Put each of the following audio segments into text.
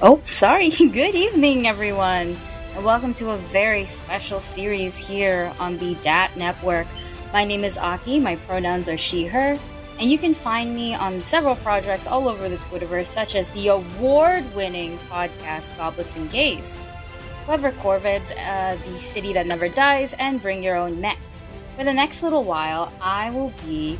Oh, sorry. Good evening, everyone, and welcome to a very special series here on the DAT Network. My name is Aki, my pronouns are she, her, and you can find me on several projects all over the Twitterverse, such as the award winning podcast Goblets and Gays, Clever Corvids, uh, The City That Never Dies, and Bring Your Own Mech. For the next little while, I will be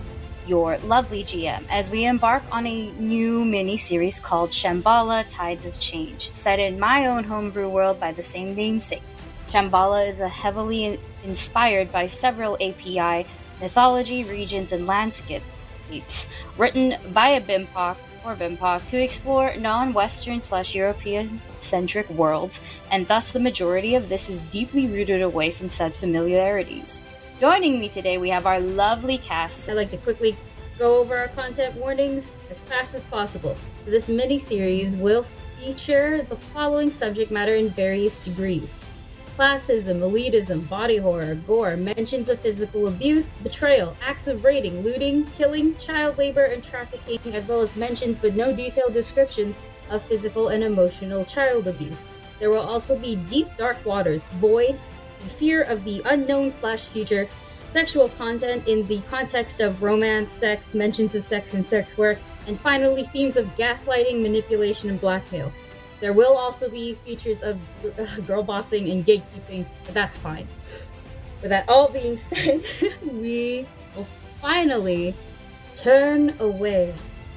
your lovely GM as we embark on a new mini series called Shambhala Tides of Change, set in my own homebrew world by the same namesake. Shambhala is a heavily inspired by several API mythology, regions, and landscapes, written by a BIMPOC or BIMPOC to explore non-Western slash European centric worlds, and thus the majority of this is deeply rooted away from said familiarities. Joining me today, we have our lovely cast. I'd like to quickly go over our content warnings as fast as possible. So, this mini series will feature the following subject matter in various degrees classism, elitism, body horror, gore, mentions of physical abuse, betrayal, acts of raiding, looting, killing, child labor, and trafficking, as well as mentions with no detailed descriptions of physical and emotional child abuse. There will also be deep dark waters, void, the fear of the unknown slash future, sexual content in the context of romance, sex, mentions of sex and sex work, and finally themes of gaslighting, manipulation, and blackmail. There will also be features of girl bossing and gatekeeping, but that's fine. With that all being said, we will finally turn away,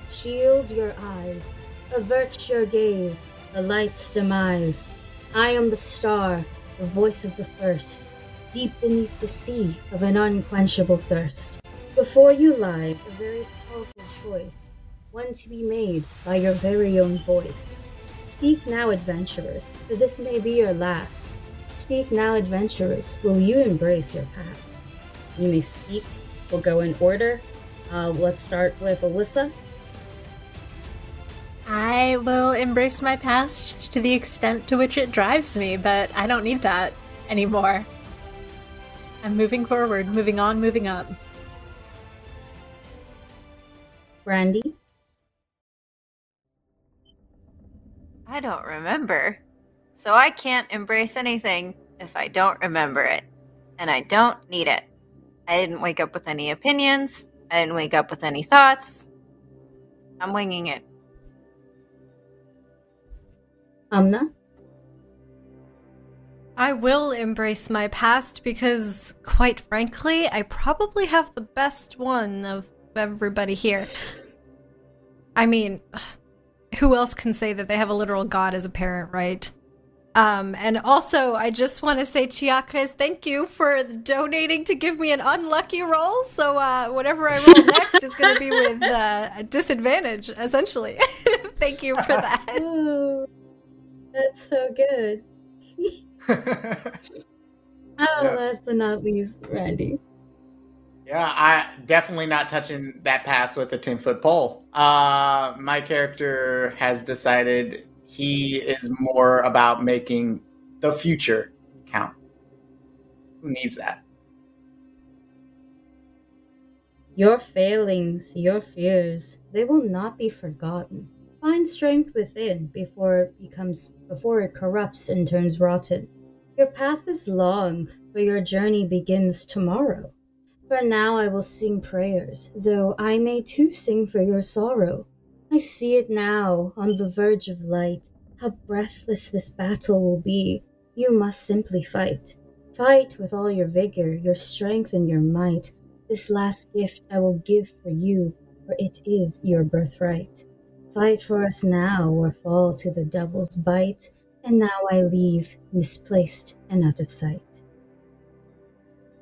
shield your eyes, avert your gaze, the light's demise. I am the star, the voice of the first, deep beneath the sea of an unquenchable thirst. Before you lies a very powerful choice, one to be made by your very own voice. Speak now, adventurers, for this may be your last. Speak now, adventurers, will you embrace your past? You may speak, we'll go in order. Uh, let's start with Alyssa. I will embrace my past to the extent to which it drives me, but I don't need that anymore. I'm moving forward, moving on, moving up. Brandy. I don't remember. So I can't embrace anything if I don't remember it. And I don't need it. I didn't wake up with any opinions. I didn't wake up with any thoughts. I'm winging it. Hamnah. I will embrace my past because, quite frankly, I probably have the best one of everybody here. I mean, who else can say that they have a literal god as a parent, right? Um, and also, I just want to say, Chiakres, thank you for donating to give me an unlucky roll. So, uh, whatever I roll next is going to be with uh, a disadvantage, essentially. thank you for that. That's so good. oh, Yeah. last but not least, Randy. Yeah, I definitely not touching that pass with a ten foot pole. Uh, my character has decided he is more about making the future count. Who needs that? Your failings, your fears, they will not be forgotten. Find strength within before it becomes before it corrupts and turns rotten. Your path is long, but your journey begins tomorrow. For now I will sing prayers, though I may too sing for your sorrow. I see it now, on the verge of light, how breathless this battle will be. You must simply fight. Fight with all your vigor, your strength, and your might. This last gift I will give for you, for it is your birthright. Fight for us now, or fall to the devil's bite. And now I leave, misplaced and out of sight.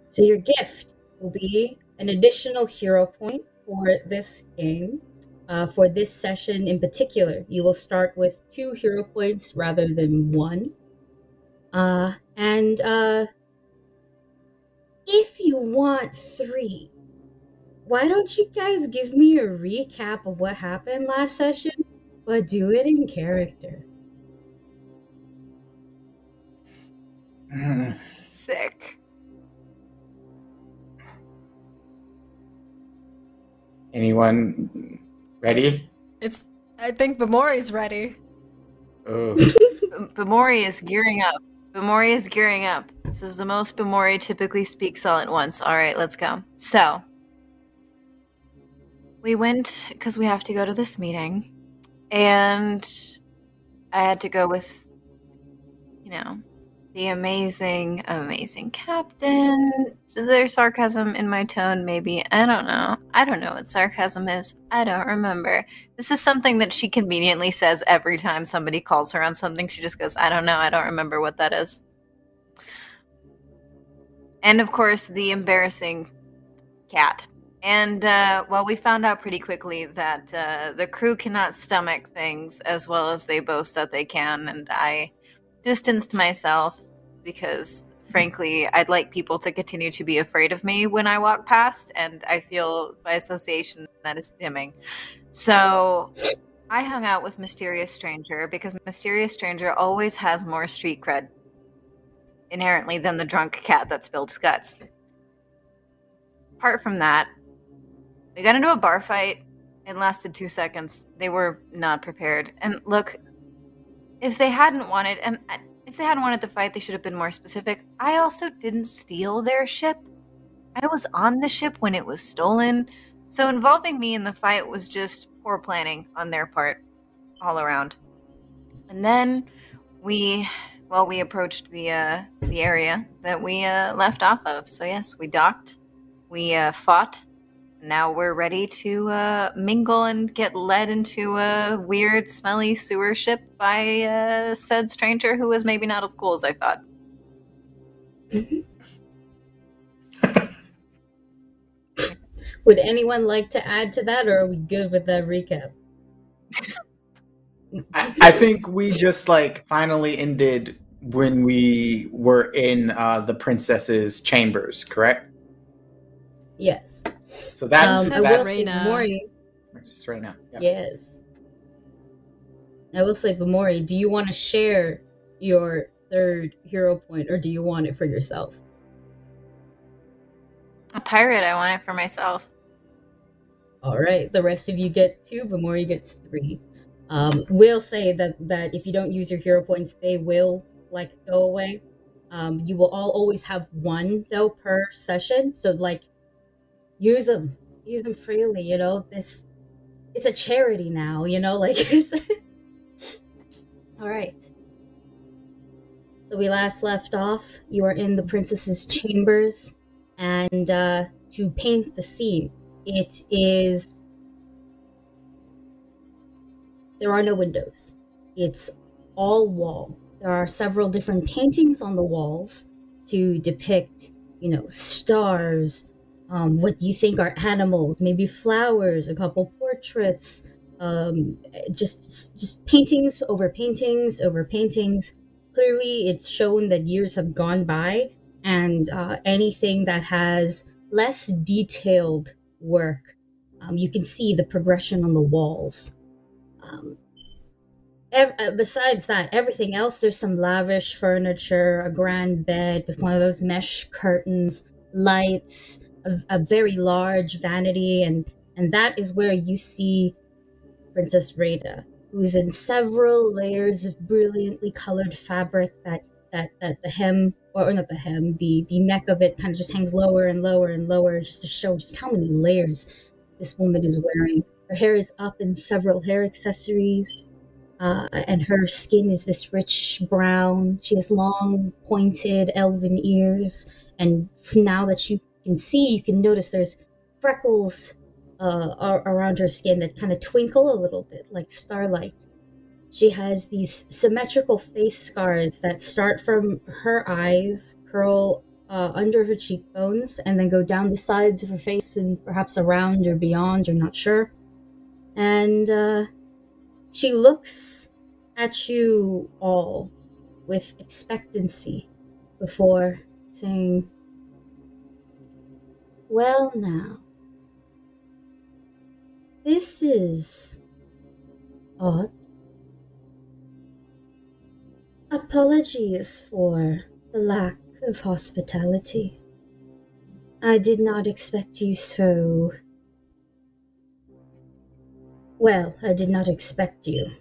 So your gift will be an additional hero point for this game. Uh, for this session in particular, you will start with two hero points rather than one. Uh, and uh, if you want three, why don't you guys give me a recap of what happened last session, but do it in character? Hmm. Sick. Anyone ready? It's. I think Bamori's ready. Oh. Bamori is gearing up. Bamori is gearing up. This is the most Bamori typically speaks all at once. All right, let's go. So, we went because we have to go to this meeting, and I had to go with, you know, the amazing, amazing captain. Is there sarcasm in my tone? Maybe. I don't know. I don't know what sarcasm is. I don't remember. This is something that she conveniently says every time somebody calls her on something. She just goes, I don't know. I don't remember what that is. And of course, the embarrassing cat. And uh, well, we found out pretty quickly that uh, the crew cannot stomach things as well as they boast that they can. And I distanced myself because frankly i'd like people to continue to be afraid of me when i walk past and i feel by association that is dimming so i hung out with mysterious stranger because mysterious stranger always has more street cred inherently than the drunk cat that spilled guts apart from that we got into a bar fight it lasted two seconds. They were not prepared. And look if they hadn't wanted and if they hadn't wanted to fight they should have been more specific. I also didn't steal their ship. I was on the ship when it was stolen. So involving me in the fight was just poor planning on their part all around. And then we well we approached the uh the area that we uh left off of. So yes we docked. We uh fought now we're ready to uh, mingle and get led into a weird, smelly sewer ship by uh, said stranger who was maybe not as cool as I thought. Would anyone like to add to that, or are we good with that recap? I, I think we just like finally ended when we were in uh, the princess's chambers, correct? Yes. So that's um, I that's will say Reyna. Bamori. just right now. Yeah. Yes. I will say Bamori, do you want to share your third hero point, or do you want it for yourself? A pirate, I want it for myself. All right, the rest of you get two. Bamori gets three. Um, will say that that if you don't use your hero points, they will like go away. Um, you will all always have one though per session. So like, use them, use them freely. You know this. It's a charity now. You know like. all right. So we last left off. You are in the princess's chambers, and uh, to paint the scene, it is. There are no windows. It's all wall. There are several different paintings on the walls to depict, you know, stars, um, what you think are animals, maybe flowers, a couple portraits, um, just just paintings over paintings over paintings. Clearly, it's shown that years have gone by, and uh, anything that has less detailed work, um, you can see the progression on the walls. Um, ev- uh, besides that, everything else, there's some lavish furniture, a grand bed with one of those mesh curtains, lights, a, very large vanity, and and that is where you see Princess Rada, who is in several layers of brilliantly colored fabric that that, that the hem or not the hem, the the neck of it kind of just hangs lower and lower and lower just to show just how many layers this woman is wearing. Her hair is up in several hair accessories, uh, and her skin is this rich brown. She has long, pointed, elven ears, and now that you can see, you can notice there's freckles uh, ar- around her skin that kind of twinkle a little bit like starlight. She has these symmetrical face scars that start from her eyes, curl uh, under her cheekbones, and then go down the sides of her face and perhaps around or beyond, you're not sure. And uh, she looks at you all with expectancy before saying, Well, now, this is odd. Apologies for the lack of hospitality. I did not expect you so. Well, I did not expect you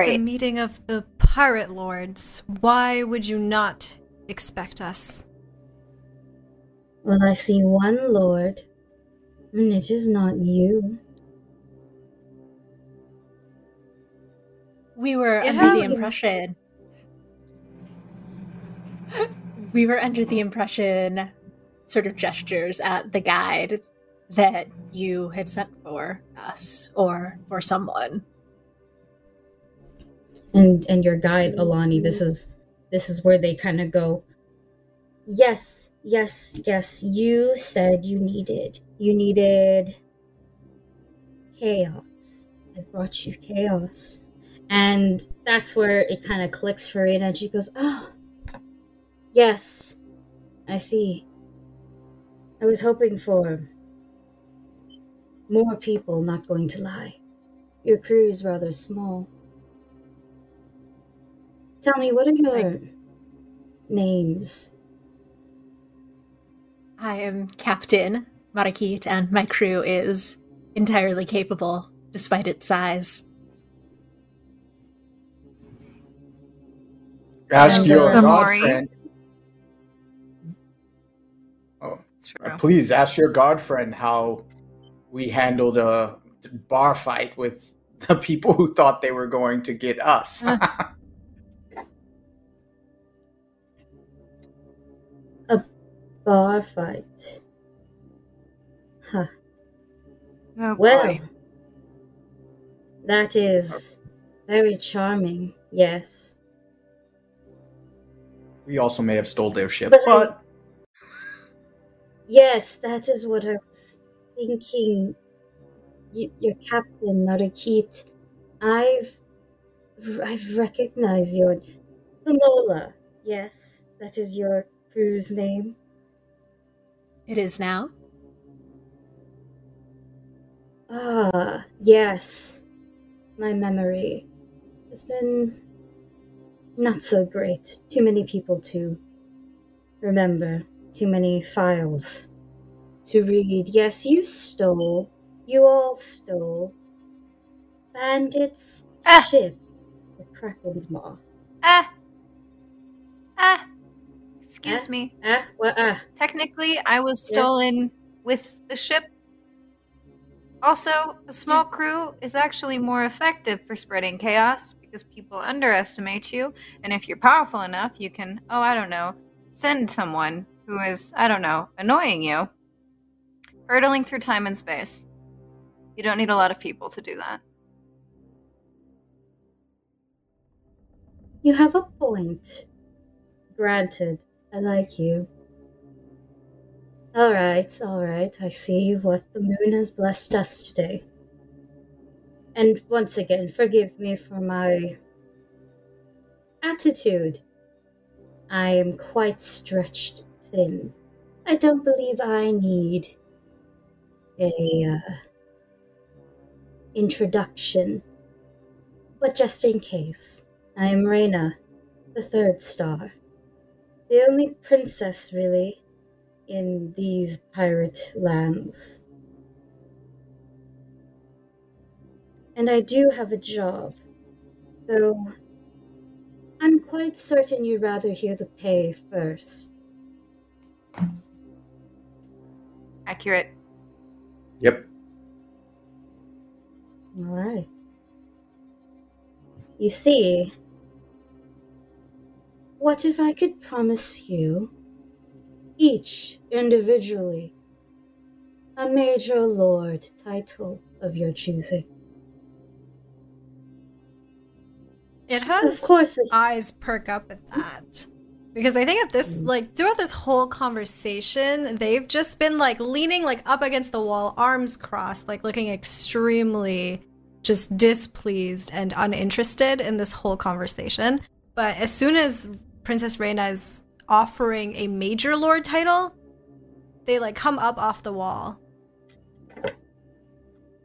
It's a meeting of the pirate lords. Why would you not expect us? Well, I see one lord, and it is not you. We were It under the impression. we were under the impression, sort of gestures at the guide, that you had sent for us or for someone. and and your guide Alani this is this is where they kind of go yes yes yes you said you needed you needed chaos. I brought you chaos. And that's where it kind of clicks for Rena and she goes oh yes I see. I was hoping for more people not going to lie. Your crew is rather small Tell me, what are your names? I am Captain Marakit, and my crew is entirely capable, despite its size. Ask your god friend. Oh, uh, please ask your god friend how we handled a bar fight with the people who thought they were going to get us. Bar fight. Huh. Oh, Well, boy. that is very charming, yes. we also may have stole their ship, But I- but Yes, that is what I was thinking. Y- your captain, Narikit. I've. I've recognized your. Lamola. Yes, that is your crew's name. It is now. Ah, yes. My memory has been not so great. Too many people to remember, too many files to read. Yes, you stole. You all stole. Bandits Ah. ship the Kraken's Maw. Ah. Ah. Excuse Ah. me. Ah, what? Ah, Technically, I was Yes. stolen with the ship. Also, a small crew is actually more effective for spreading chaos because people underestimate you. And if you're powerful enough, you can, oh, I don't know, send someone who is, I don't know, annoying you, hurtling through time and space. You don't need a lot of people to do that. you have a point. Granted, I like you. Alright, alright, I see what the moon has blessed us today. And once again, forgive me for my attitude. I am quite stretched thin. I don't believe I need a uh, introduction. But just in case, I am Reyna, the third star. The only princess, really, in these pirate lands. And I do have a job, though I'm quite certain you'd rather hear the pay first. Accurate. yep. Alright. You see, what if I could promise you, each individually, a Major Lord title of your choosing? It has Of course, if eyes perk up at that. Because I think at this, Mm. like, throughout this whole conversation, they've just been, like, leaning, like, up against the wall, arms crossed, like, looking extremely just displeased and uninterested in this whole conversation. But as soon as Princess Reina is offering a Major Lord title, they, like, come up off the wall.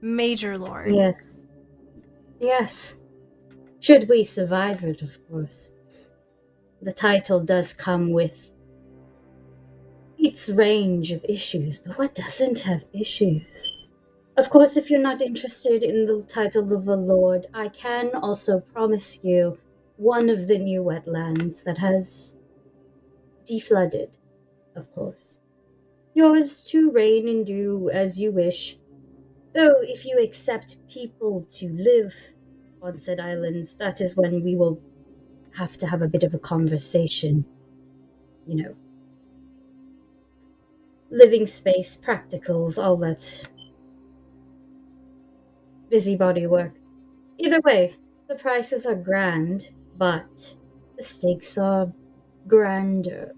Major Lord. Yes. Yes. Should we survive it, of course. The title does come with its range of issues, but what doesn't have issues? Of course, if you're not interested in the title of a lord, I can also promise you one of the new wetlands that has deflooded, of course. Yours to reign and do as you wish. Though, if you accept people to live on said islands, that is when we will have to have a bit of a conversation. You know, living space, practicals, all that busybody work. Either way, the prices are grand, but the stakes are grander.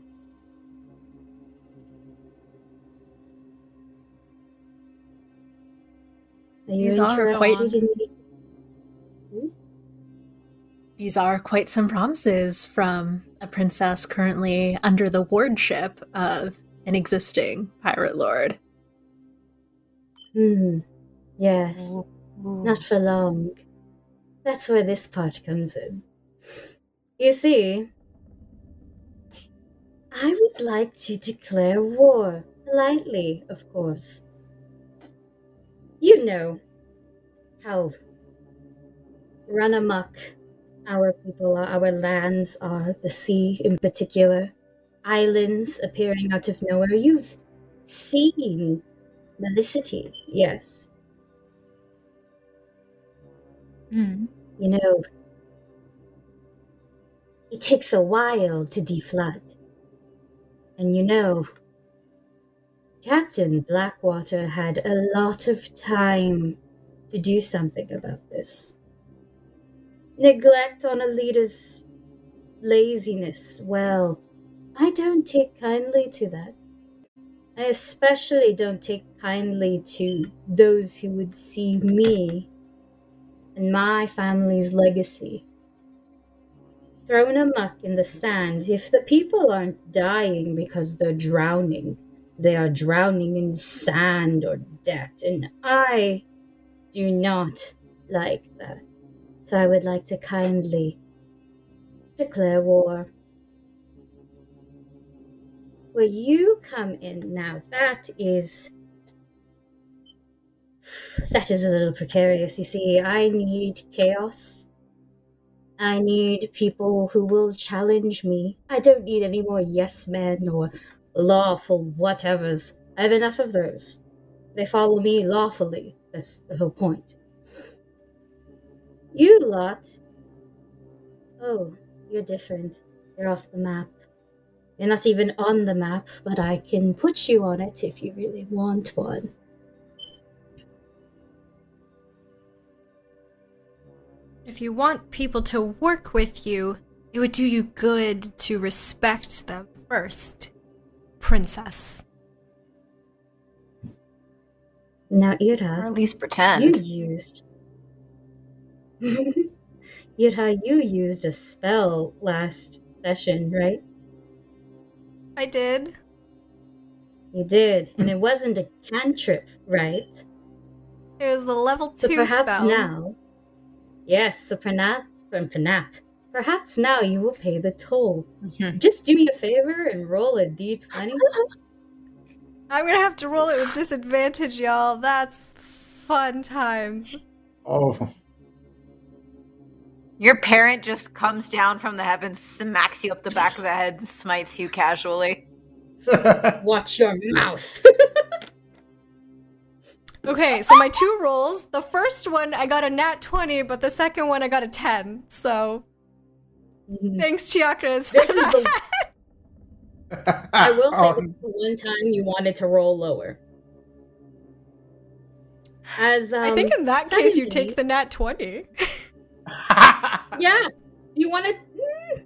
Are you These are quite- in me? These are quite some promises from a princess currently under the wardship of an existing pirate lord. Hmm. Yes. Not for long. That's where this part comes in. You see, I would like to declare war. Politely, of course. You know how run amok our people are, our lands are, the sea in particular, islands appearing out of nowhere. You've seen Melicity, yes. Mm. You know, it takes a while to deflood. And you know, Captain Blackwater had a lot of time to do something about this. Neglect on a leader's laziness, well, I don't take kindly to that. I especially don't take kindly to those who would see me and my family's legacy. Thrown amuck in the sand, if the people aren't dying because they're drowning, they are drowning in sand or debt, and I do not like that. So I would like to kindly declare war. Where you come in now, that is that is a little precarious. You see, I need chaos. I need people who will challenge me. I don't need any more yes men or lawful whatevers. I have enough of those. They follow me lawfully. That's the whole point. You lot. Oh, you're different. You're off the map. You're not even on the map, but I can put you on it if you really want one. If you want people to work with you, it would do you good to respect them first, princess. Now, Ira, Or Ira, at least pretend you used. Ira, you used a spell last session, right? I did. You did, and it wasn't a cantrip, right? It was a level two So two perhaps spell. now, yes. So perhaps, perhaps, perhaps now you will pay the toll. Just do me a favor and roll a d20. I'm gonna have to roll it with disadvantage, y'all. That's fun times. Oh, Your parent just comes down from the heavens, smacks you up the back of the head, and smites you casually. Watch your mouth. Okay, so my two rolls. The first one I got a nat 20, but the second one I got a 10. So thanks, Chiakras. For This is the. I will say this the one time you wanted to roll lower. As um, I think in that case you take the nat 20. yeah, you want to. Mm,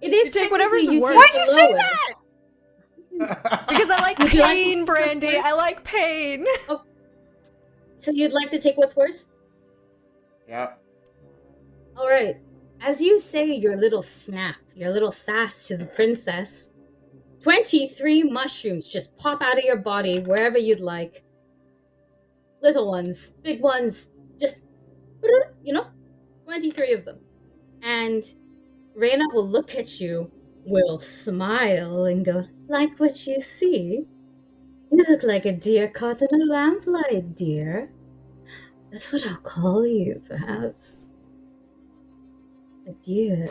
it is You take whatever's technically you worse. Why'd the you say lower. Because I like Would you like pain, Brandy. I like pain. Oh. So you'd like to take what's worse? yep. All right. As you say your little snap, your little sass to the princess, 23 mushrooms just pop out of your body wherever you'd like. Little ones, big ones, just, you know, 23 of them. And Reyna will look at you, will smile, and go, Like what you see? You look like a deer caught in a lamplight, dear. That's what I'll call you, perhaps. A deer.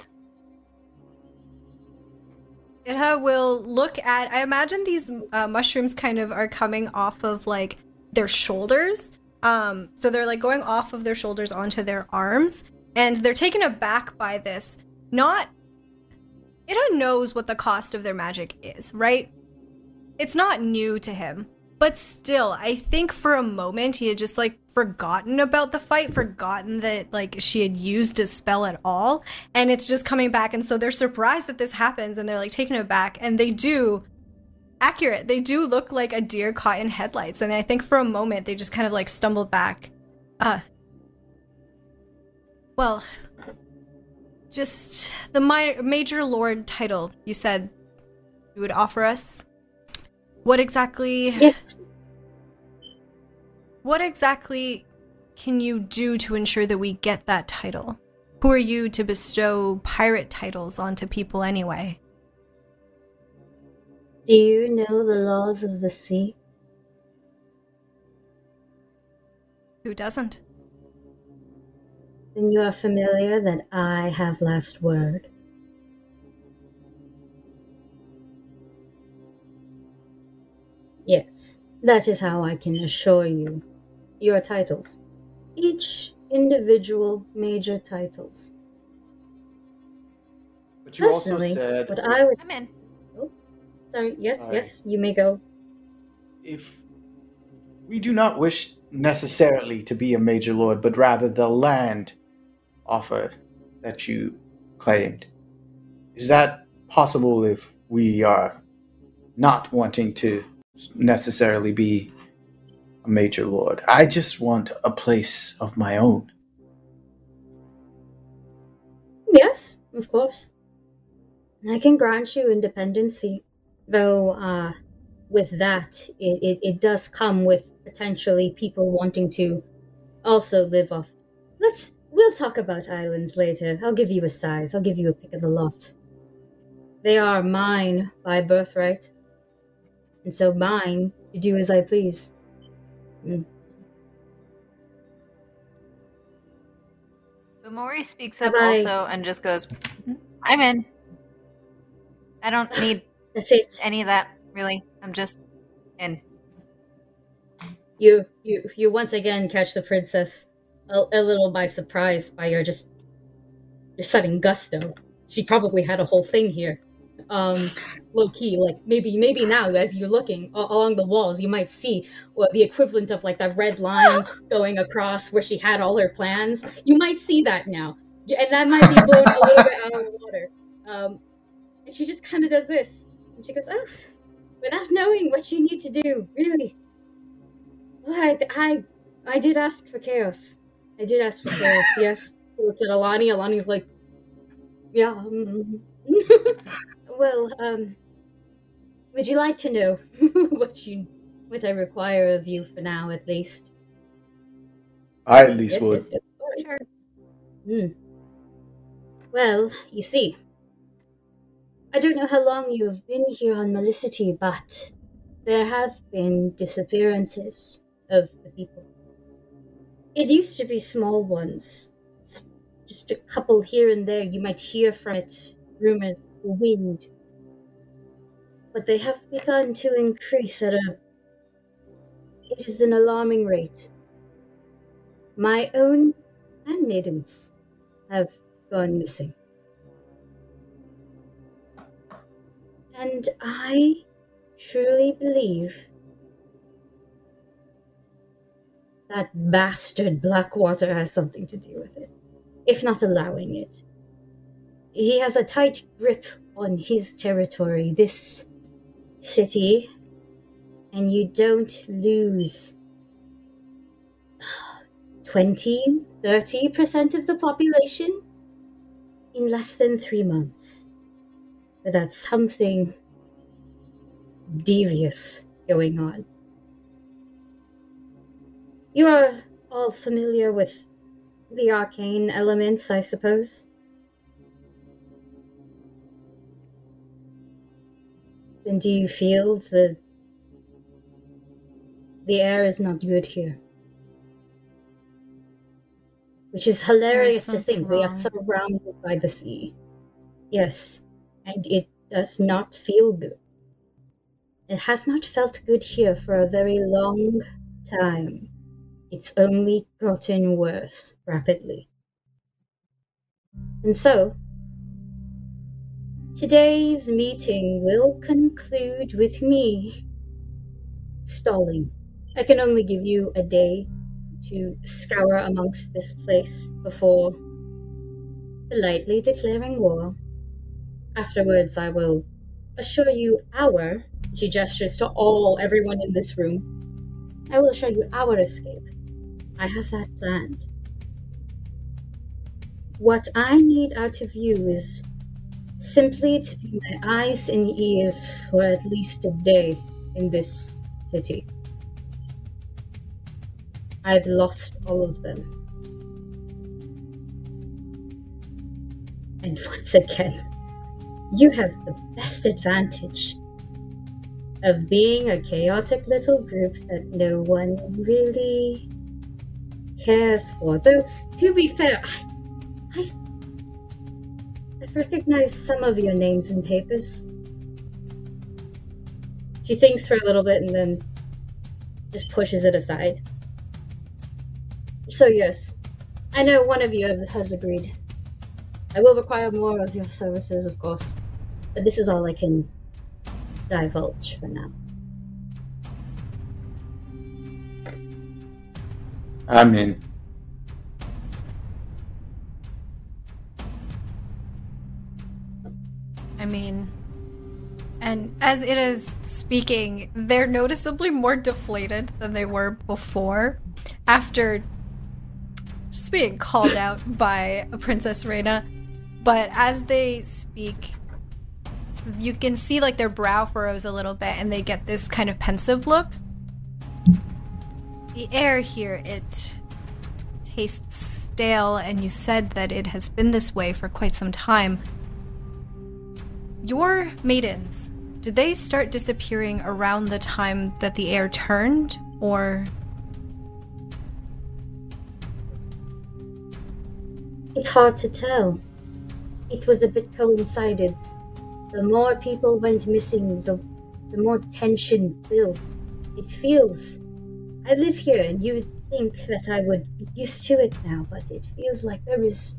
Itha will look at. I imagine these uh, mushrooms kind of are coming off of like their shoulders. Um, so they're like going off of their shoulders onto their arms, and they're taken aback by this. Not. Itha knows what the cost of their magic is, right? It's not new to him. But still, I think for a moment he had just like forgotten about the fight, forgotten that like she had used a spell at all, and it's just coming back. And so they're surprised that this happens, and they're like taken aback, and they do accurate. They do look like a deer caught in headlights, and I think for a moment they just kind of like stumbled back. Uh, well, just the major lord title you said you would offer us. What exactly? Yes. What exactly can you do to ensure that we get that title? Who are you to bestow pirate titles onto people anyway? Do you know the laws of the sea? Who doesn't? Then you are familiar that I have last word. Yes, that is how I can assure you your titles. Each individual major titles. But you also said what I would I'm in. sorry, yes, Alright. yes, you may go. if we do not wish necessarily to be a major lord, but rather the land offer that you claimed, is that possible if we are not wanting to necessarily be a major lord? I just want a place of my own. Yes, of course. I can grant you independency, though uh, with that, it, it, it does come with potentially people wanting to also live off. Let's we'll talk about islands later. I'll give you a size. I'll give you a pick of the lot. They are mine by birthright, and so mine to do as I please. Mm. Bamori speaks up Bye-bye. also and just goes, I'm in. I don't need That's it. any of that, really. I'm just in. You you you once again catch the princess a, a little by surprise by your just your sudden gusto. She probably had a whole thing here. Um, low key, like maybe maybe now as you're looking a- along the walls, you might see what the equivalent of like that red line going across where she had all her plans. You might see that now, Yeah, and that might be blown a little bit out of the water. Um, and she just kind of does this, and she goes, "Oh, without knowing what you need to do, really." Well, I, I, I did ask for chaos. I did ask for this. Yes. He looks at Alani. Alani's like, yeah. mm." well, um, would you like to know what you, what I require of you for now, at least? I at least Yes, would. yes, yes. Sure. Hmm. Well, you see, I don't know how long you have been here on Melicity, but there have been disappearances of the people. It used to be small ones, just a couple here and there. You might hear from it, rumors, wind. But they have begun to increase at a. It is an alarming rate. My own handmaidens have gone missing. And I truly believe that bastard Blackwater has something to do with it, if not allowing it. He has a tight grip on his territory, this city, and you don't lose 20, 30% of the population in less than three months. That's something devious going on. You are all familiar with the arcane elements, I suppose? Then do you feel the the air is not good here. Which is hilarious to think we are surrounded by the sea. Yes, and it does not feel good. It has not felt good here for a very long time. It's only gotten worse rapidly. And so, today's meeting will conclude with me stalling. I can only give you a day to scour amongst this place before politely declaring war. Afterwards, I will assure you our, she gestures to all, everyone in this room, I will assure you our escape. I have that planned. What I need out of you is simply to be my eyes and ears for at least a day in this city. I've lost all of them. And once again, you have the best advantage of being a chaotic little group that no one really cares for. Though, to be fair, I, I've recognized some of your names in papers. She thinks for a little bit and then just pushes it aside. So, yes, I know one of you has agreed. I will require more of your services, of course, but this is all I can divulge for now. I'm. I mean, and as it is speaking, they're noticeably more deflated than they were before after just being called out by a Princess Reina. But as they speak, you can see like their brow furrows a little bit and they get this kind of pensive look. The air here, it tastes stale, and you said that it has been this way for quite some time. Your maidens, did they start disappearing around the time that the air turned, or It's hard to tell. It was a bit coincided. The more people went missing, the, the more tension built. It feels. I live here, and you would think that I would be used to it now, but it feels like there is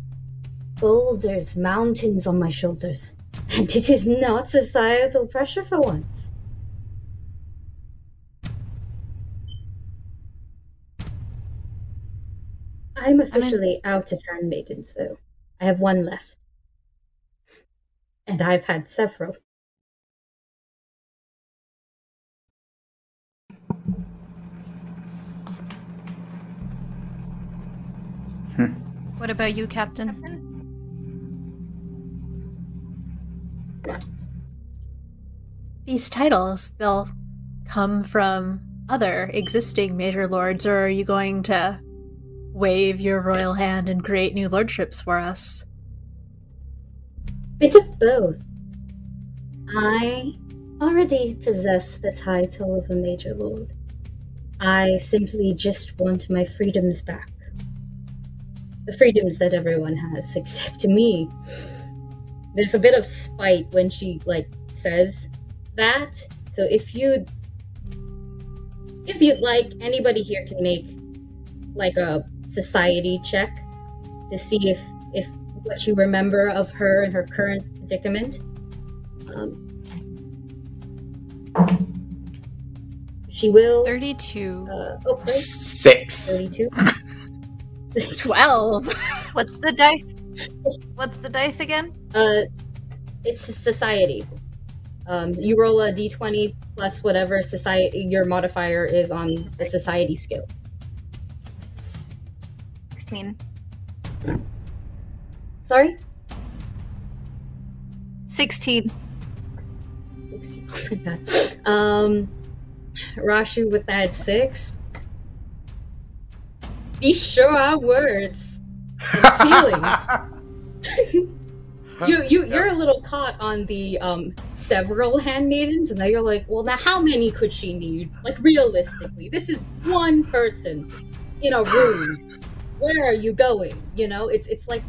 boulders, mountains on my shoulders. And it is not societal pressure for once. I'm officially out of handmaidens, though. I have one left. And I've had several. Mm-hmm. what about you, Captain? These titles, they'll come from other existing major lords, or are you going to wave your royal hand and create new lordships for us? Bit of both. I already possess the title of a major lord. I simply just want my freedoms back. The freedoms that everyone has, except me. There's a bit of spite when she like says that. So if you if you'd like, anybody here can make like a society check to see if if what you remember of her and her current predicament. Um, she will. 32. Uh, oh, sorry. Six. 32. 12! What's the dice? What's the dice again? Uh, it's society. Um, you roll a d20 plus whatever society your modifier is on the society skill. 16. Sorry? 16. 16. Oh my god. Um, Rashu with that six. These sure are words feelings. you you you're a little caught on the um several handmaidens, and now you're like, well, now how many could she need? Like realistically, this is one person in a room. Where are you going? You know, it's it's like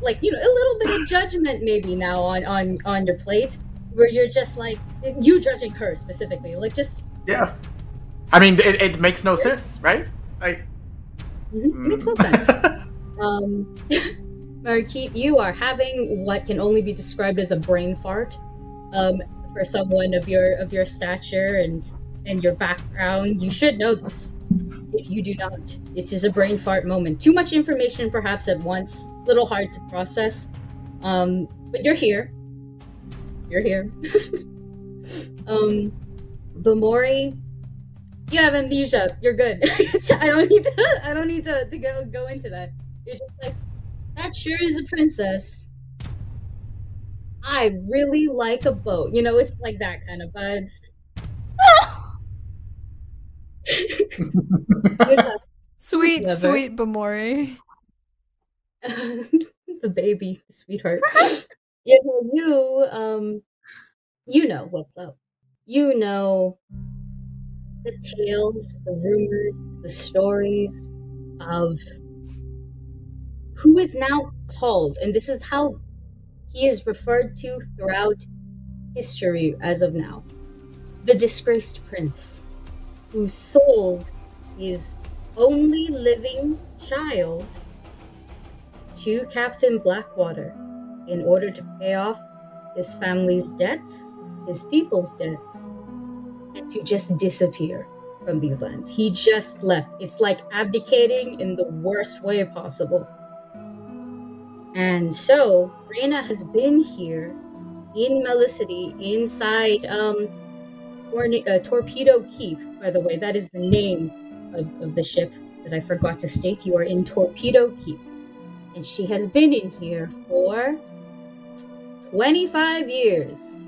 like you know a little bit of judgment maybe now on on on your plate, where you're just like you judging her specifically, like just Yeah. I mean, it, it makes no sense, right? Like, mhm, it makes no sense. Um, Marquis, you are having what can only be described as a brain fart. Um, for someone of your of your stature and and your background, you should know this. If you do not, it is a brain fart moment. Too much information, perhaps at once. Little hard to process. Um, but you're here. You're here. um, Bamori, you have amnesia. You're good. I don't need to. I don't need to, to go go into that. You're just like, that sure is a princess. I really like a boat. You know, it's like that kind of vibes. Sweet, sweet Bamori. the baby, sweetheart. yeah, well, you, um, you know what's up. You know the tales, the rumors, the stories of who is now called, and this is how he is referred to throughout history as of now. The disgraced prince who sold his only living child to Captain Blackwater in order to pay off his family's debts, his people's debts, to just disappear from these lands. He just left. It's like abdicating in the worst way possible. And so, Reyna has been here in Melicity, inside um, Torna- uh, Torpedo Keep, by the way. That is the name of, of the ship that I forgot to state. You are in Torpedo Keep. And she has been in here for 25 years.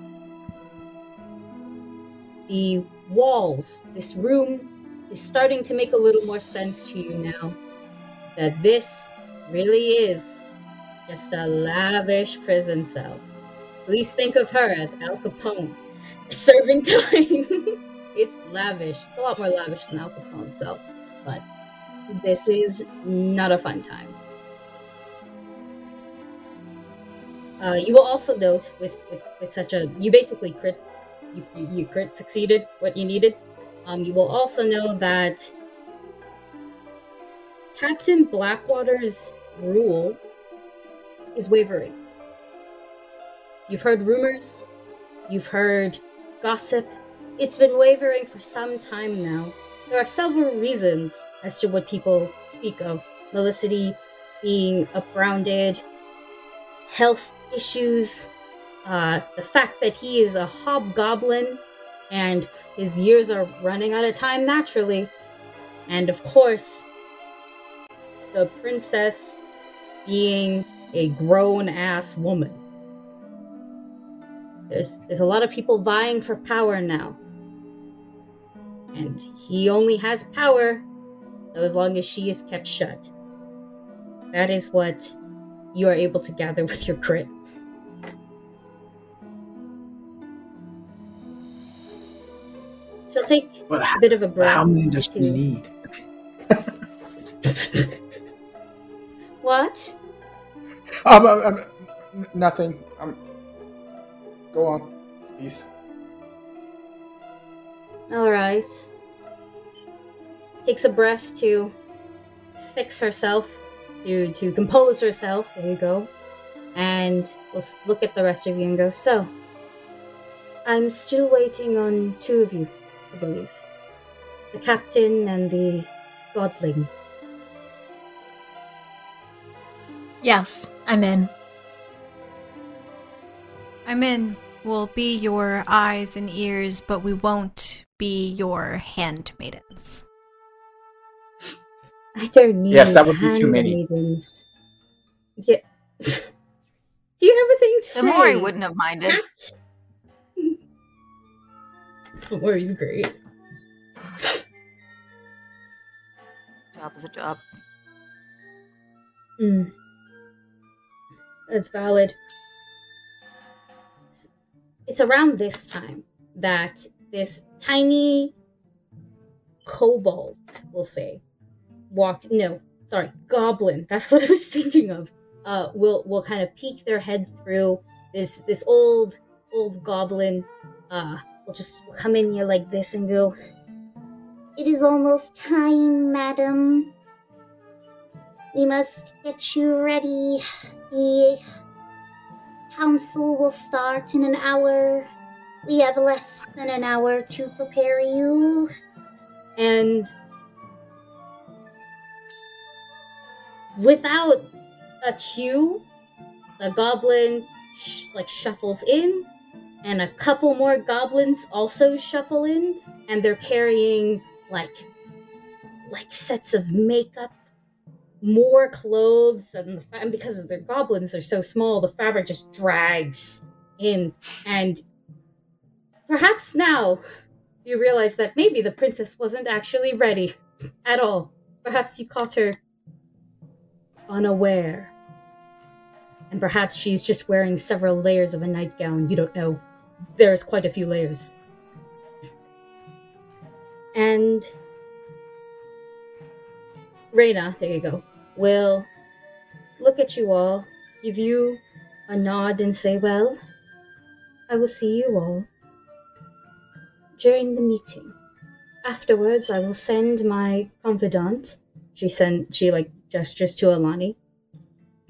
The walls, this room, is starting to make a little more sense to you now. That this really is just a lavish prison cell. Please think of her as Al Capone serving time. it's lavish. It's a lot more lavish than Al Capone's cell, but this is not a fun time. Uh, you will also note with, with, with such a you basically crit you, you, you crit succeeded what you needed. Um, you will also know that Captain Blackwater's rule is wavering. You've heard rumors, you've heard gossip. It's been wavering for some time now. There are several reasons as to what people speak of Melicity being uprounded, health issues, uh, the fact that he is a hobgoblin and his years are running out of time naturally, and of course, the princess being a grown ass woman. There's there's a lot of people vying for power now. And he only has power so as long as she is kept shut. That is what you are able to gather with your crit. Take But a bit of a breath. How many does she need? What? Um, um, um, n- nothing. Um, go on. Peace. All right. Takes a breath to fix herself, to to compose herself. There you go. And we'll look at the rest of you and go. So, I'm still waiting on two of you, I believe. The captain and the godling. Yes, I'm in. I'm in. We'll be your eyes and ears, but we won't be your handmaidens. I don't need. Yes, that would be too many. handmaidens. Yeah. Do you have a thing to The say? Mori wouldn't have minded. Mori's great. Job is a job. Mm. That's valid. it's around this time that this tiny kobold, we'll say, walked. No, sorry, goblin. That's what I was thinking of. Uh, will will kind of peek their head through this this old old goblin. Uh, will just come in here like this and go. It is almost time, madam. We must get you ready. The council will start in an hour. We have less than an hour to prepare you. and without a cue, the goblin sh- like shuffles in, and a couple more goblins also shuffle in, and they're carrying like like sets of makeup, more clothes, and, the fa- and because their goblins are so small, the fabric just drags in, and perhaps now you realize that maybe the princess wasn't actually ready at all. Perhaps you caught her unaware. And perhaps she's just wearing several layers of a nightgown. You don't know. There's quite a few layers. And Reyna, there you go, will look at you all, give you a nod, and say, Well, I will see you all during the meeting. Afterwards, I will send my confidant. She sent, she like gestures to Alani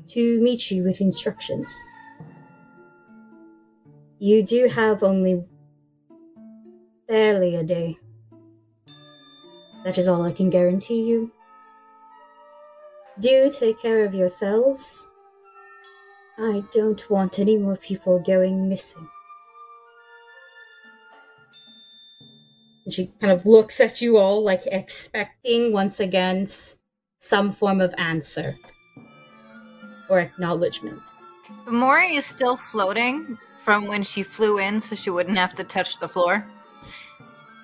to meet you with instructions. You do have only barely a day. That is all I can guarantee you. Do take care of yourselves. I don't want any more people going missing. And she kind of looks at you all, like expecting once again some form of answer or acknowledgement. Mori is still floating from when she flew in, so she wouldn't have to touch the floor.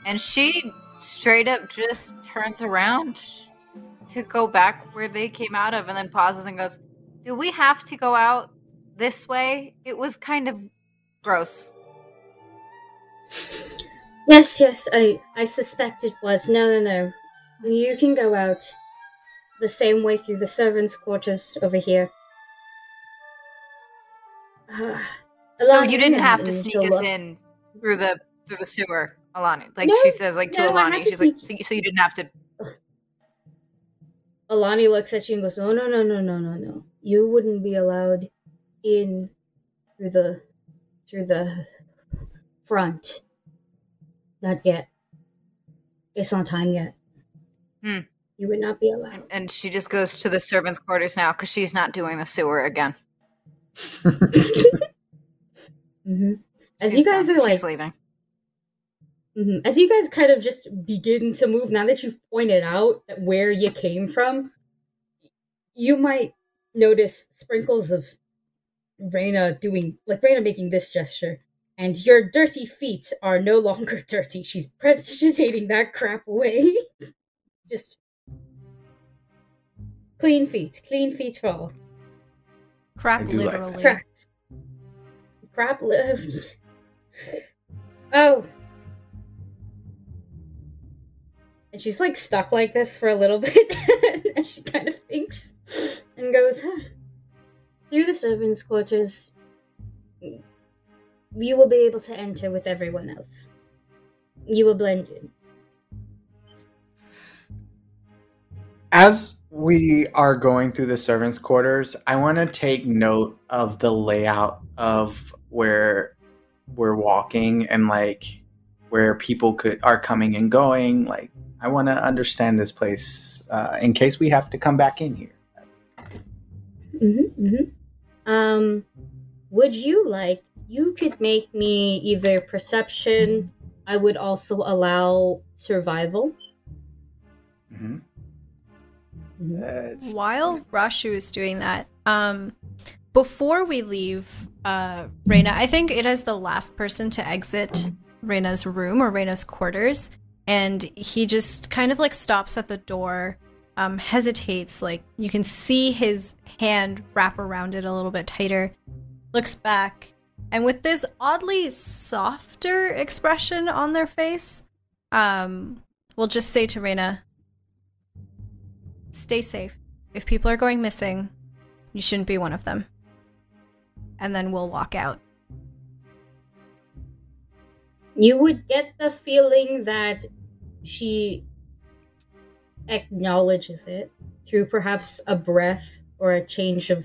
And she straight up just turns around to go back where they came out of and then pauses and goes, Do we have to go out this way? It was kind of gross. Yes, yes, I I suspect it was. No, no, no. You can go out the same way through the servants' quarters over here. Ah. So you didn't have to sneak us in through the through the sewer, Alani. Like No, she says, like to no, I Alani, had to she's like, so you, so you didn't have to. Alani looks at you and goes, "Oh no, no, no, no, no, no! You wouldn't be allowed in through the through the front. Not yet. It's not time yet. Hmm. You would not be allowed." And she just goes to the servants' quarters now because she's not doing the sewer again. hmm As She's you guys done. are like she's leaving. Mhm. As you guys kind of just begin to move, now that you've pointed out that where you came from, you might notice sprinkles of Raina doing, like Raina making this gesture, and your dirty feet are no longer dirty. She's precipitating that crap away. just clean feet, clean feet for all. Crap, I do like that. Crap. Oh. And she's like stuck like this for a little bit, and she kind of thinks and goes, huh. Through the servants' quarters, you will be able to enter with everyone else. You will blend in. As we are going through the servants' quarters, I want to take note of the layout of where we're walking and like where people could are coming and going. Like, I want to understand this place uh, in case we have to come back in here. Mm-hmm, mm-hmm. Um, would you like? You could make me either perception. I would also allow survival. Mhm. Mhm. It's- While Rashu is doing that, um, before we leave uh, Reyna, I think it is the last person to exit Reyna's room or Reyna's quarters, and he just kind of like stops at the door, um, hesitates. Like you can see his hand wrap around it a little bit tighter, looks back, And with this oddly softer expression on their face, um, we'll just say to Reyna, stay safe. If people are going missing, you shouldn't be one of them. And then we'll walk out. You would get the feeling that she acknowledges it through perhaps a breath or a change of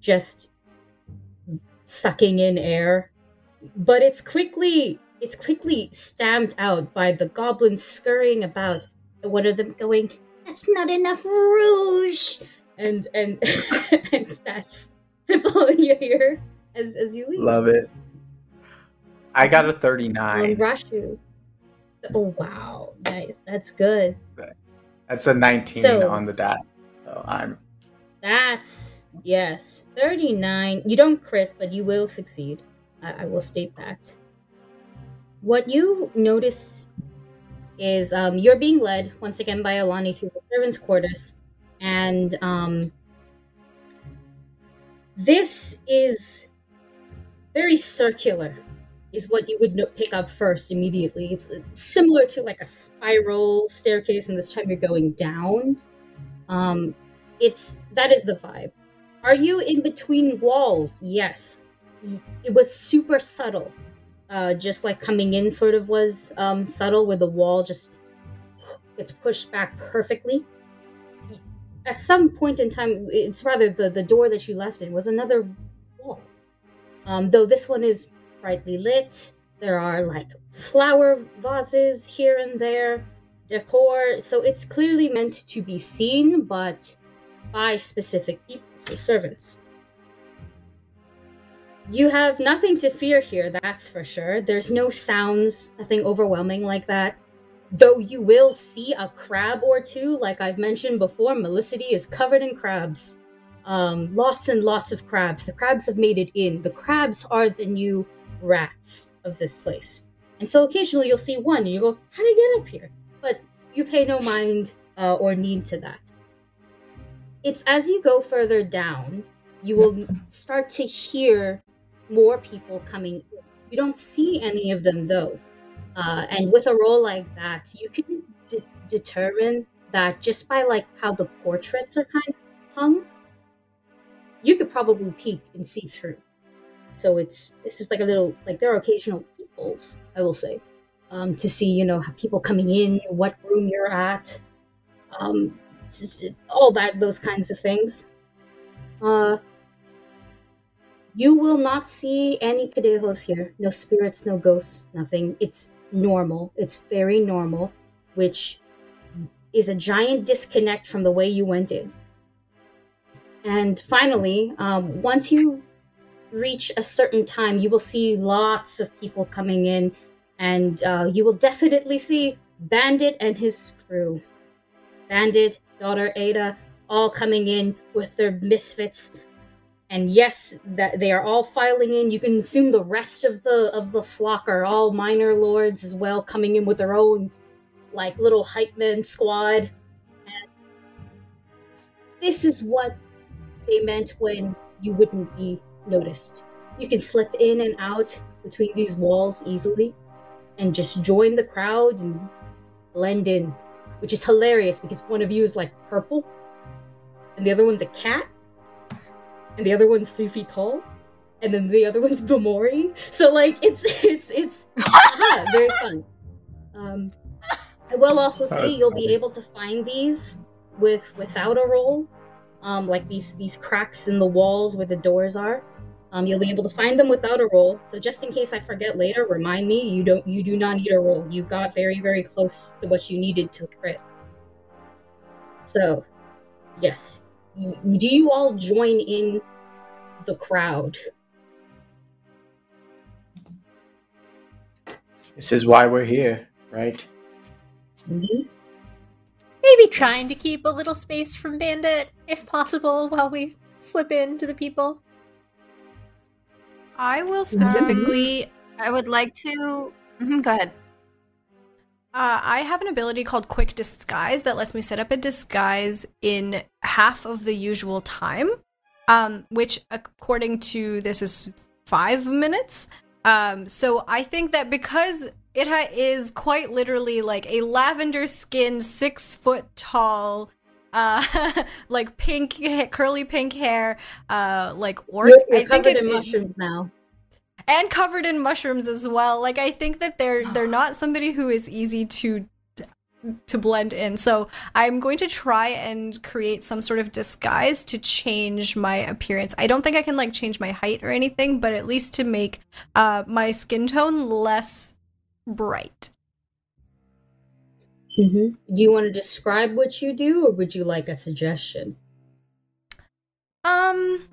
just sucking in air. But it's quickly it's quickly stamped out by the goblins scurrying about. One of them going, That's not enough rouge and and and that's that's all you hear as as you leave. Love it. I got a Um, 39. Rashu. Oh wow, nice. That's good. That's a 19 So- on the dot. So I'm That's yes, thirty nine. You don't crit, but you will succeed. I, I will state that. What you notice is um, you're being led once again by Alani through the servants' quarters, and um, this is very circular. Is what you would pick up first immediately. It's similar to like a spiral staircase, and this time you're going down. Um, it's that is the vibe. Are you in between walls? Yes. It was super subtle. Uh, just like coming in sort of was um, subtle, where the wall just gets pushed back perfectly. At some point in time, it's rather the, the door that you left in was another. Um, though this one is brightly lit. There are like flower vases here and there, decor. So it's clearly meant to be seen, but by specific people, so servants. You have nothing to fear here, that's for sure. There's no sounds, nothing overwhelming like that. Though you will see a crab or two, like I've mentioned before, Melicity is covered in crabs. Um, lots and lots of crabs. The crabs have made it in. The crabs are the new rats of this place. And so occasionally you'll see one and you go, How did I get up here? But you pay no mind uh, or need to that it's as you go further down, you will start to hear more people coming in. You don't see any of them though. Uh, and with a roll like that, you can de- determine that just by like how the portraits are kind of hung, you could probably peek and see through. So it's this is like a little like there are occasional peepholes, I will say, um, to see you know people coming in, what room you're at. Um, just all that those kinds of things uh you will not see any cadejos here no spirits no ghosts nothing it's normal it's very normal which is a giant disconnect from the way you went in and finally um, once you reach a certain time you will see lots of people coming in and uh, you will definitely see bandit and his crew bandit daughter Ada, all coming in with their misfits. And yes, that they are all filing in. You can assume the rest of the of the flock are all minor lords as well, coming in with their own like little hype men squad. And this is what they meant when you wouldn't be noticed. You can slip in and out between these walls easily and just join the crowd and blend in which is hilarious because one of you is like purple, and the other one's a cat, and the other one's three feet tall, and then the other one's Bamori. So like it's it's it's very fun. Um, I will also say you'll be able to find these with without a roll, um, like these these cracks in the walls where the doors are. Um, you'll be able to find them without a roll. So just in case I forget later, remind me. You don't. You do not need a roll. You got very, very close to what you needed to crit. So, yes. Do you all join in the crowd? This is why we're here, right? Mhm. Maybe trying to keep a little space from Bandit, if possible, while we slip in to the people. I will specifically. I would like to. Mhm, go ahead. Uh, I have an ability called Quick Disguise that lets me set up a disguise in half of the usual time. Um, which, according to this, is five minutes. Um, so I think that because it ha- is quite literally like a lavender skinned, six foot tall, uh, like pink, curly pink hair, uh, like orc. You're, I you're think covered it- in mushrooms now. and covered in mushrooms as well. Like I think that they're they're not somebody who is easy to to blend in. So I'm going to try and create some sort of disguise to change my appearance. I don't think I can like change my height or anything, but at least to make uh my skin tone less bright. hmm Do you want to describe what you do, or would you like a suggestion? Um,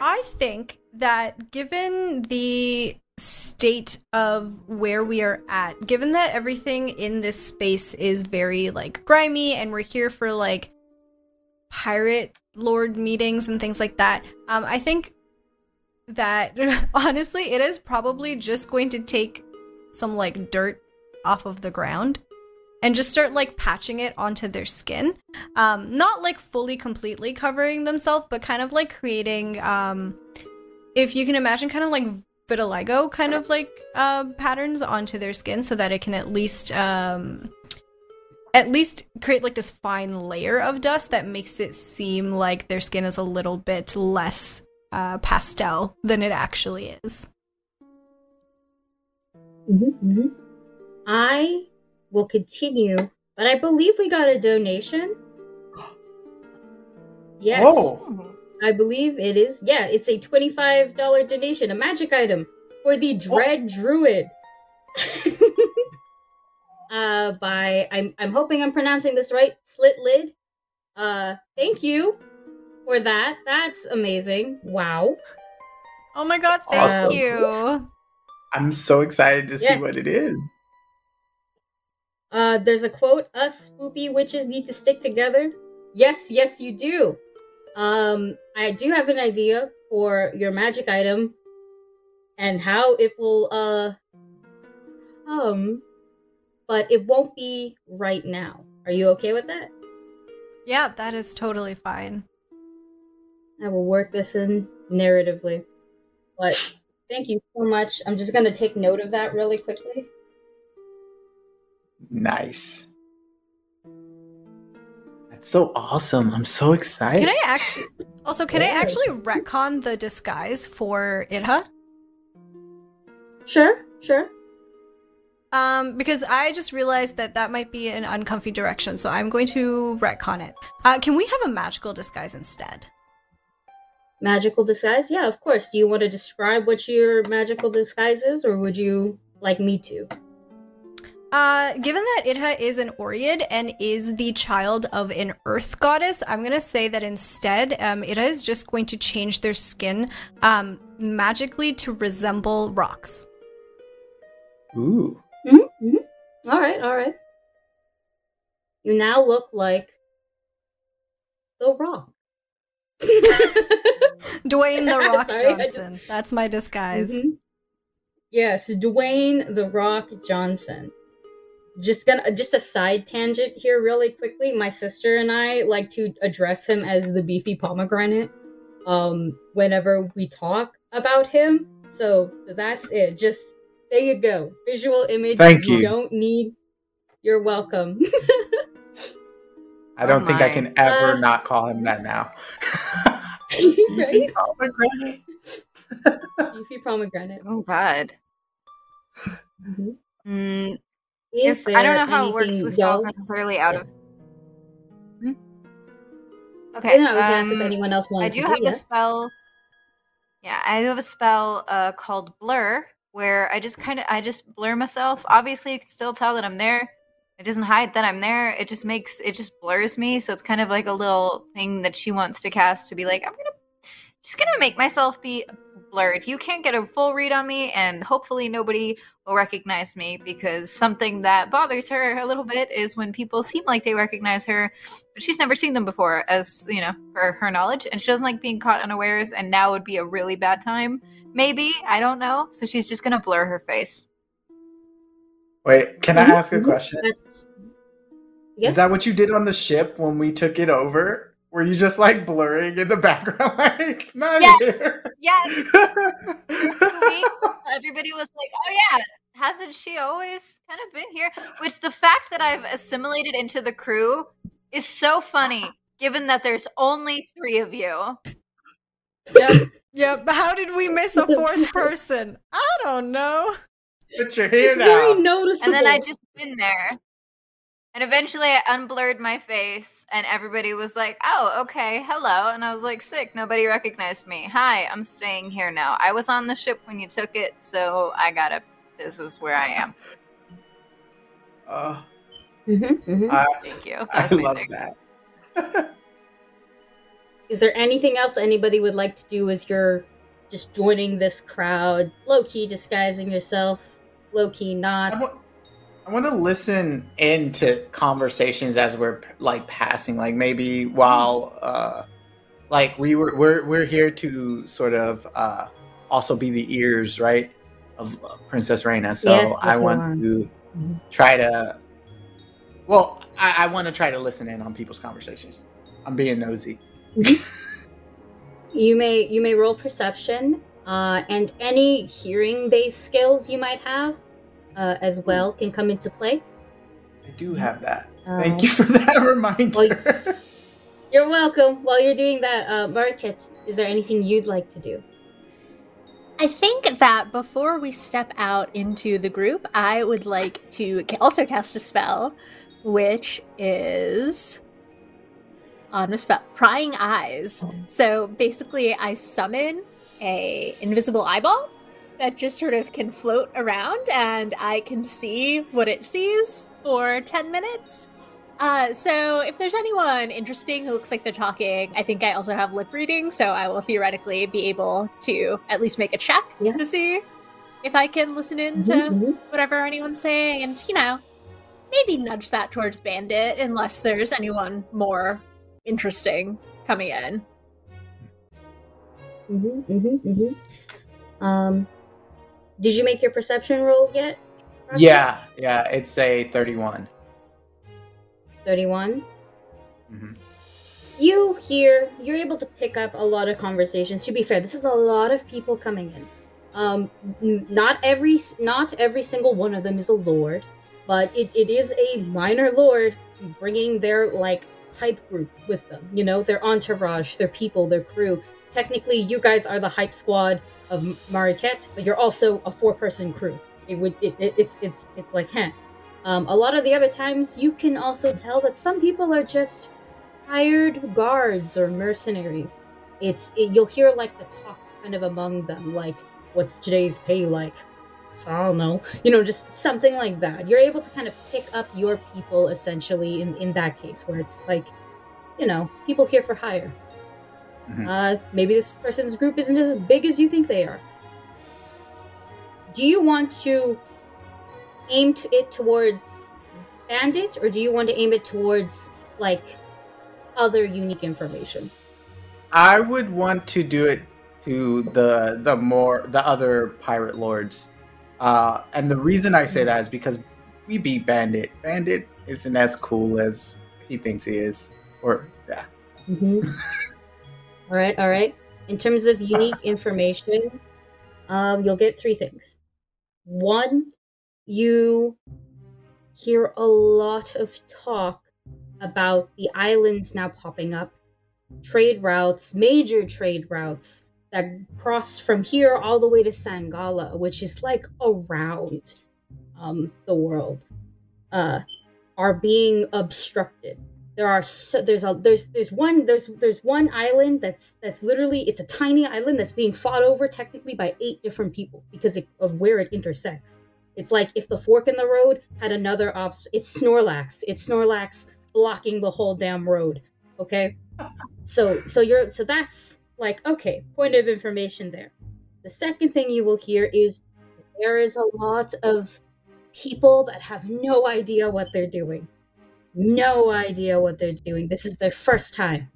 I think that given the state of where we are at, given that everything in this space is very like grimy and we're here for like pirate lord meetings and things like that, um, I think that honestly, it is probably just going to take some like dirt off of the ground and just start like patching it onto their skin. Um not like fully completely covering themselves but kind of like creating um if you can imagine kind of like vitiligo kind of like uh, patterns onto their skin so that it can at least um at least create like this fine layer of dust that makes it seem like their skin is a little bit less uh, pastel than it actually is Mm-hmm. I will continue, but I believe we got a donation. Yes, Oh, I believe it is. Yeah, it's a twenty-five dollar donation, a magic item for the Dread Druid. uh, by I'm I'm hoping I'm pronouncing this right. Slit lid. Uh, thank you for that. That's amazing. Wow. oh my god thank Awesome. you I'm so excited to see Yes. what it is. Uh, there's a quote: "Us spoopy witches need to stick together." Yes, yes, you do. Um, I do have an idea for your magic item and how it will uh come, but it won't be right now. Are you okay with that? yeah that is totally fine I will work this in narratively. But thank you so much. I'm just gonna take note of that really quickly. Nice. That's so awesome. I'm so excited. Can I actually also can I Yes. actually retcon the disguise for Itha? Sure, sure. Um, because I just realized that that might be an uncomfy direction, so I'm going to retcon it. Uh, can we have a magical disguise instead? Magical disguise? Yeah, of course. Do you want to describe what your magical disguise is, or would you like me to? Uh, given that Itha is an Oread and is the child of an earth goddess, I'm gonna say that instead, um, Itha is just going to change their skin, um, magically to resemble rocks. Ooh. Mm-hmm, mm-hmm. All right, all right. You now look like the Rock. Dwayne the Rock Sorry, I just- Johnson. That's my disguise. Mhm. Yes, Dwayne the Rock Johnson. Just gonna just a side tangent here, really quickly. My sister and I like to address him as the beefy pomegranate. Um, whenever we talk about him. So that's it. Just there you go. Visual image. Thank you. don't need. You're welcome. I don't Oh think I can ever Uh, not call him that now. right? Pomegranate. Beefy pomegranate. Oh God. Mhm. Mm, Is if, I don't know how it works with spells y'all- necessarily out of. Hmm? Okay. I, know, I was gonna ask if um, anyone else wanted I do to have do a that. spell. Yeah, I do have a spell uh, called Blur, where I just kind of I just blur myself. Obviously, you can still tell that I'm there. It doesn't hide that I'm there. It just makes it just blurs me. So it's kind of like a little thing that she wants to cast to be like, I'm gonna just gonna make myself be blurred. You can't get a full read on me, and hopefully nobody will recognize me because something that bothers her a little bit is when people seem like they recognize her, but she's never seen them before, as you know, for her knowledge, and she doesn't like being caught unawares. And now would be a really bad time, maybe I don't know. So she's just gonna blur her face. Wait, can I Mhm, ask a mhm. question? That's yes. Is that what you did on the ship when we took it over? Were you just like blurring in the background, like not Yes. here? Yes. Everybody was like, "Oh yeah, hasn't she always kind of been here?" Which the fact that I've assimilated into the crew is so funny, given that there's only three of you. Yep. Yep. But how did we miss a- fourth person? I don't know. But you're here It's now. very noticeable. And then I just been there. And eventually I unblurred my face and everybody was like, "Oh, okay. Hello." And I was like, "Sick. Nobody recognized me. Hi, I'm staying here now. I was on the ship when you took it, so I got to This is where I am." Uh, Mhm, mhm. I, Thank you. That I love amazing. that. Is there anything else anybody would like to do as you're just joining this crowd? Low key disguising yourself, low key not. I want, to listen into conversations as we're like passing, like maybe while uh like we were we're we're here to sort of uh also be the ears, right, of uh, Princess Reina. So Yes, yes, I want to Mhm. try to well, I, I want to try to listen in on people's conversations. I'm being nosy. You may you may roll perception, uh, and any hearing based skills you might have uh, as well can come into play. I do have that. Uh, Thank you for that reminder. You're welcome. While you're doing that, uh, Market, is there anything you'd like to do? I think that before we step out into the group, I would like to also cast a spell, which is on a spell, prying eyes. So basically, I summon a invisible eyeball that just sort of can float around, and I can see what it sees for ten minutes. Uh, so if there's anyone interesting who looks like they're talking, I think I also have lip reading, so I will theoretically be able to at least make a check Yeah. to see if I can listen in to Mhm, mhm. whatever anyone's saying, and you know, maybe nudge that towards Bandit unless there's anyone more interesting coming in. Mhm, mhm, mhm. Um, did you make your perception roll yet? Rocky? yeah, yeah, it's a 31. 31. hmm You hear, you're able to pick up a lot of conversations. To be fair, this is a lot of people coming in. Um, not every, not every single one of them is a lord, but it, it is a minor lord bringing their like hype group with them. You know, their entourage, their people, their crew. Technically, you guys are the hype squad of Mariquette, but you're also a four-person crew. It would, it, it, it's, it's, it's like, heh. Um, a lot of the other times, you can also tell that some people are just hired guards or mercenaries. It's it, you'll hear like the talk kind of among them, like what's today's pay like? I don't know, you know, just something like that. You're able to kind of pick up your people essentially in in that case, where it's like, you know, people here for hire. Mhm. Uh, maybe this person's group isn't as big as you think they are. Do you want to aim to it towards Bandit, or do you want to aim it towards like other unique information? I would want to do it to the the more the other pirate lords, uh, and the reason I say that is because we beat Bandit. Bandit isn't as cool as he thinks he is, or yeah. Mm-hmm. all right, all right. In terms of unique information, um, you'll get three things. One, you hear a lot of talk about the islands now popping up, trade routes, major trade routes that cross from here all the way to Sangala, which is like around um, the world, uh, are being obstructed there are so there's a there's there's one there's there's one island that's that's literally it's a tiny island that's being fought over technically by eight different people because it, of where it intersects. It's like if the fork in the road had another obst it's snorlax. It's snorlax blocking the whole damn road okay? So so you're so that's like okay point of information there. The second thing you will hear is there is a lot of people that have no idea what they're doing no idea what they're doing. This is their first time.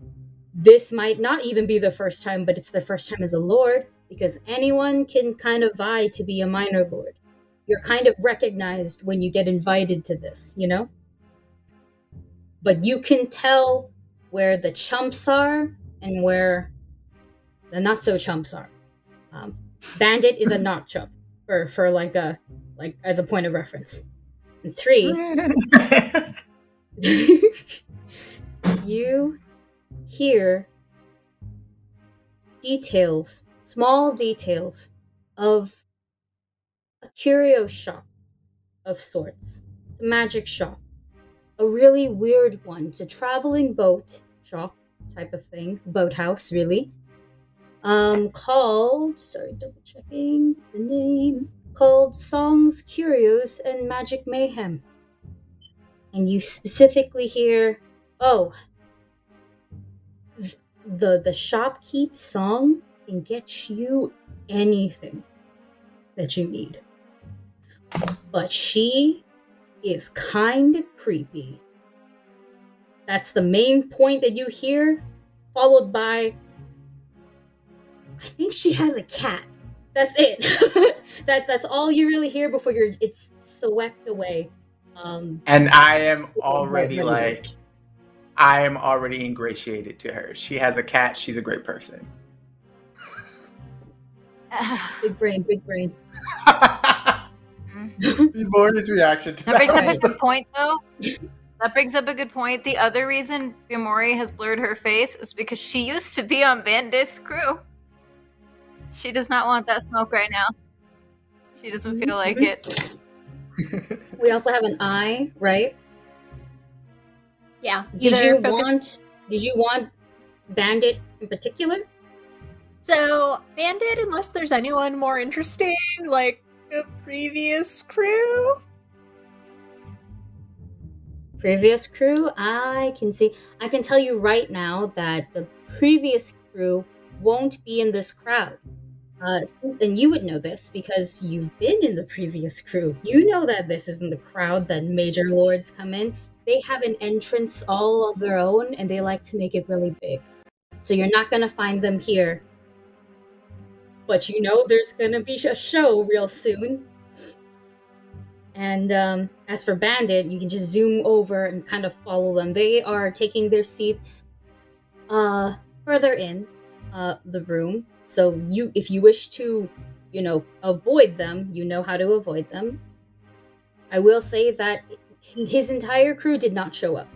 This might not even be their first time, but it's their first time as a lord because anyone can kind of vie to be a minor lord. You're kind of recognized when you get invited to this, you know? But you can tell where the chumps are and where the not so chumps are. Um, bandit is a not chump for for like a like as a point of reference. And three, you hear details, small details of a curio shop of sorts. A magic shop. A really weird one. It's a traveling boat shop type of thing. Boathouse, really. Um, called, sorry, double checking the name, called Songs, Curios, and Magic Mayhem. And you specifically hear, oh, the the shopkeep song can get you anything that you need. But she is kind of creepy. That's the main point that you hear, followed by I think she has a cat. That's it. that's that's all you really hear before you're it's swept away. Um and I am already Right, right, like, I am already ingratiated to her. She has a cat. She's a great person. Ah. big brain, big brain. Mm-hmm. Morty's reaction to That brings up a good point, though. That brings up a good point. The other reason Bamori has blurred her face is because she used to be on Bandit's crew. She does not want that smoke right now. She doesn't feel like mm-hmm. it. We also have an eye, right? Yeah. Did you focus- want did you want Bandit in particular? So, Bandit, unless there's anyone more interesting, like the previous crew? previous crew i can see i can tell you right now that the previous crew won't be in this crowd uh, and you would know this because you've been in the previous crew. You know that this isn't the crowd that major lords come in. They have an entrance all of their own and they like to make it really big. So you're not going to find them here. But you know there's going to be a show real soon. And um, as for Bandit, you can just zoom over and kind of follow them. They are taking their seats uh, further in uh, the room. So you, if you wish to, you know, avoid them, you know how to avoid them. I will say that his entire crew did not show up,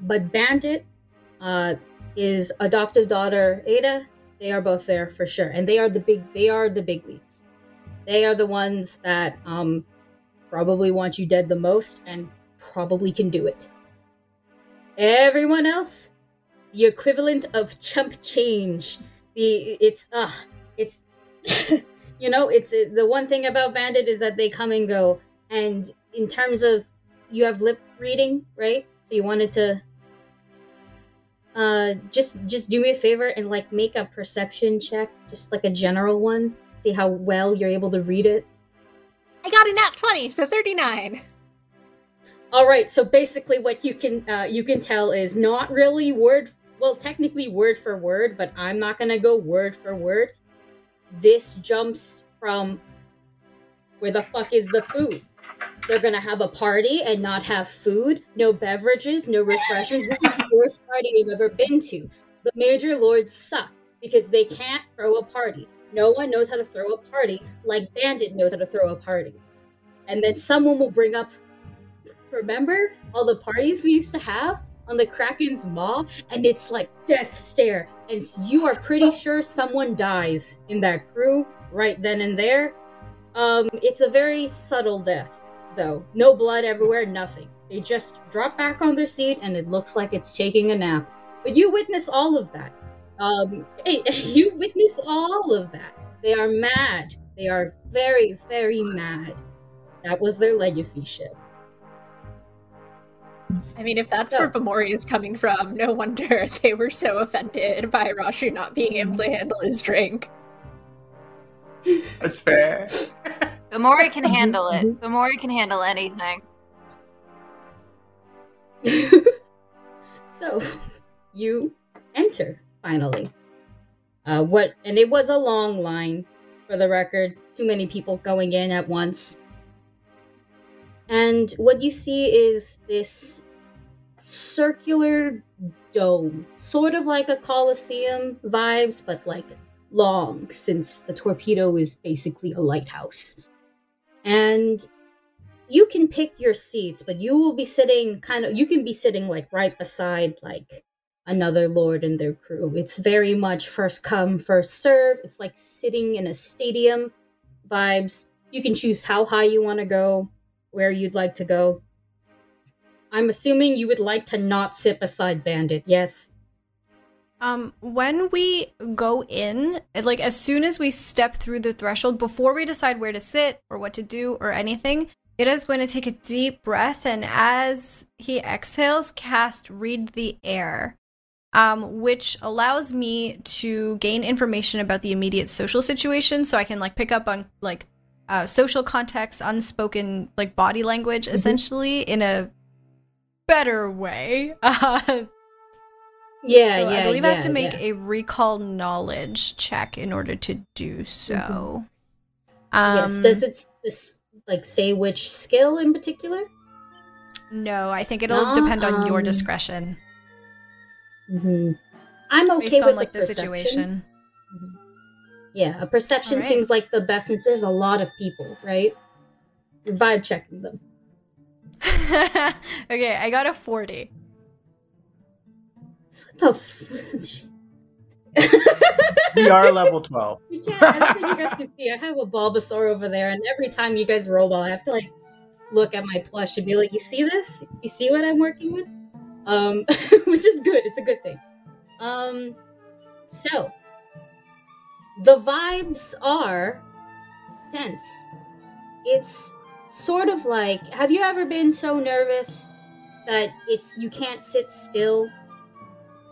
but Bandit, uh, his adoptive daughter Ada, they are both there for sure, and they are the big. They are the big leads. They are the ones that um, probably want you dead the most and probably can do it. Everyone else, the equivalent of chump change. The it's uh it's you know it's the one thing about bandit is that they come and go and in terms of you have lip reading right so you wanted to uh just just do me a favor and like make a perception check just like a general one see how well you're able to read it I got a nat 20, so 39. All right, so basically, what you can uh, you can tell is not really word. Well, technically word for word, but I'm not gonna go word for word. This jumps from where the fuck is the food? They're gonna have a party and not have food, no beverages, no refreshments. This is the worst party you've ever been to. The major lords suck because they can't throw a party. No one knows how to throw a party like Bandit knows how to throw a party. And then someone will bring up remember all the parties we used to have on the Kraken's Maw? And it's like death stare. And you are pretty sure someone dies in that crew right then and there. Um, it's a very subtle death, though. No blood everywhere, nothing. They just drop back on their seat and it looks like it's taking a nap. But you witness all of that. Um, you witness all of that. They are mad. They are very, very mad. That was their legacy ship. I mean, if that's So- where Bamori is coming from, no wonder they were so offended by Rashu not being able to handle his drink. That's fair. Bamori can handle it. Bamori can handle anything. so you enter finally uh, what and it was a long line for the record too many people going in at once and what you see is this circular dome, sort of like a coliseum vibes, but like long, since the torpedo is basically a lighthouse. And you can pick your seats, but you will be sitting kind of, you can be sitting like right beside like another lord and their crew. It's very much first come, first serve. It's like sitting in a stadium vibes. You can choose how high you want to go, where you'd like to go. I'm assuming you would like to not sit beside Bandit, yes? Um, when we go in, like as soon as we step through the threshold, before we decide where to sit or what to do or anything, it is going to take a deep breath and as he exhales, cast Read the Air, um, which allows me to gain information about the immediate social situation so I can like pick up on like uh, social context, unspoken like body language, Mhm. essentially in a better way. Uh, Yeah, so yeah. I believe I have to make yeah. a recall knowledge check in order to do so. Mm-hmm. Um, yes. Does it s- like say which skill in particular? No, I think it'll No, depend on your um, discretion hmm I'm okay based with on a like the perception. situation. Yeah, a perception Alright. seems like the best since there's a lot of people, right? You're vibe checking them. okay, I got a 40. What the f- We are level 12. You can't. I don't think you guys can see. I have a Bulbasaur over there, and every time you guys roll ball, I have to like look at my plush and be like, "You see this? You see what I'm working with?" Um, which is good. It's a good thing. Um, so the vibes are tense. It's sort of like, have you ever been so nervous that it's you can't sit still?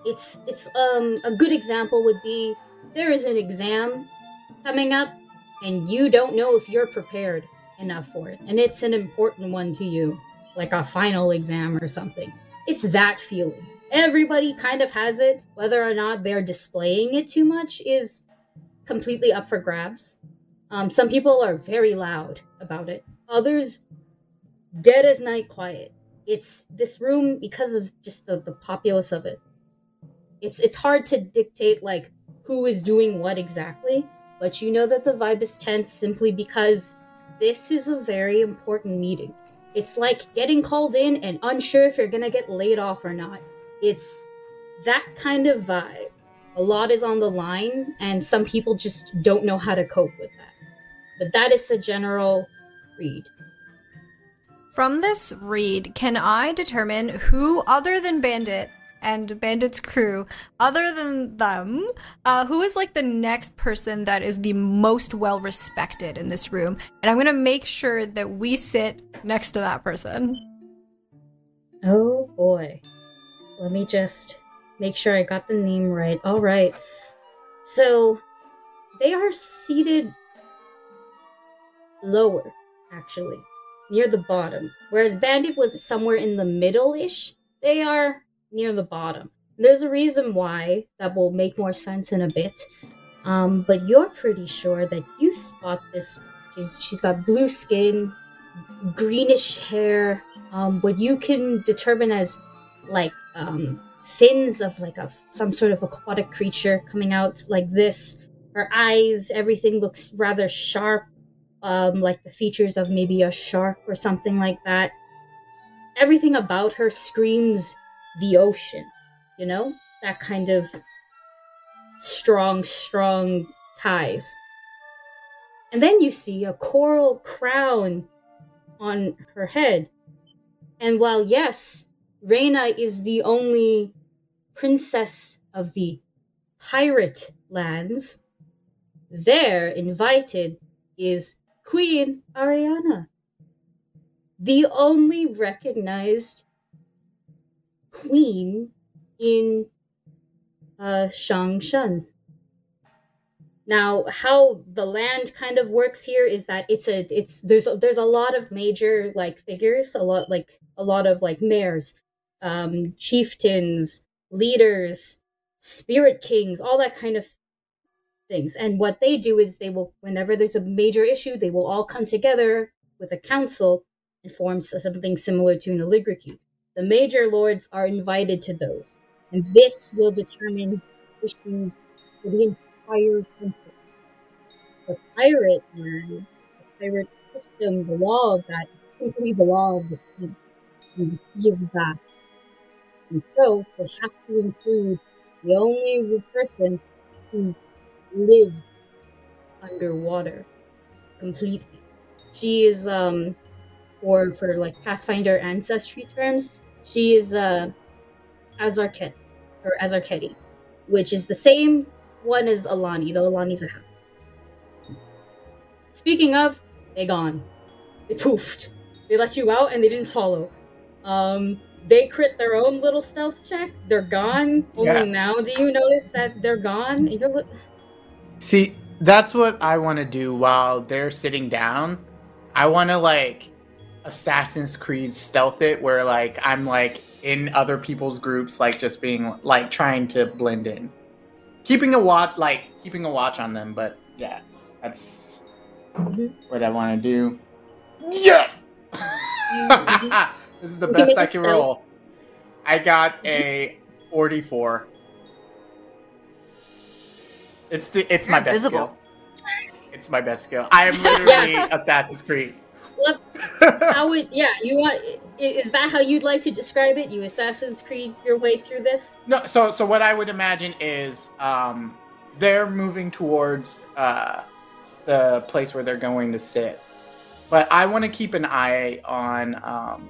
It's it's um a good example would be there is an exam coming up and you don't know if you're prepared enough for it and it's an important one to you like a final exam or something it's that feeling everybody kind of has it whether or not they're displaying it too much is completely up for grabs um, some people are very loud about it others dead as night quiet it's this room because of just the, the populace of it it's it's hard to dictate like who is doing what exactly, but you know that the vibe is tense simply because this is a very important meeting. It's like getting called in and unsure if you're gonna get laid off or not. It's that kind of vibe. A lot is on the line, and some people just don't know how to cope with that. But that is the general read. From this read, can I determine who, other than Bandit and Bandit's crew, other than them, uh, who is like the next person that is the most well respected in this room? And I'm gonna make sure that we sit next to that person. Oh boy. Let me just make sure I got the name right. All right. So they are seated lower, actually, near the bottom. Whereas Bandit was somewhere in the middle ish, they are near the bottom. There's a reason why that will make more sense in a bit. Um, but you're pretty sure that you spot this. She's, she's got blue skin, greenish hair, um, what you can determine as like um, fins of like a some sort of aquatic creature coming out like this. Her eyes, everything looks rather sharp, um, like the features of maybe a shark or something like that. Everything about her screams the ocean, you know? That kind of strong, strong ties. And then you see a coral crown on her head. And while, yes, Reina is the only princess of the pirate lands, there, invited, is Queen Ariana, the only recognized queen in uh, Shangshan. Now, how the land kind of works here is that it's a it's there's a, there's a lot of major like figures, a lot like a lot of like mayors, um, chieftains, leaders, spirit kings, all that kind of things. And what they do is they will whenever there's a major issue, they will all come together with a council and form something similar to an oligarchy. the major lords are invited to those, and this will determine issues for the entire country. The pirate land, the pirate system, the law of that simply the law of the sea. And the sea is vast. And so they have to include the only person who lives underwater completely. She is um or for like Pathfinder ancestry terms, she is uh Azarket or Azarketi, which is the same one as Alani, though Alani's a half. Speaking of, they gone. They poofed. They let you out and they didn't follow. Um they crit their own little stealth check. They're gone. Only Yeah. now do you notice that they're gone. Li- See, that's what I want to do while they're sitting down. I want to like Assassin's Creed stealth it, where like I'm like in other people's groups, like just being like trying to blend in, keeping a watch, like keeping a watch on them. But yeah, that's Mhm. what I want to do. Yeah. Mhm. this is the best I can roll. I got a 44. It's the it's my best skill. It's my best skill. I am literally Assassin's Creed. What- how would yeah you want is that how you'd like to describe it you assassin's creed your way through this no, so so what I would imagine is um they're moving towards uh the place where they're going to sit. But I want to keep an eye on um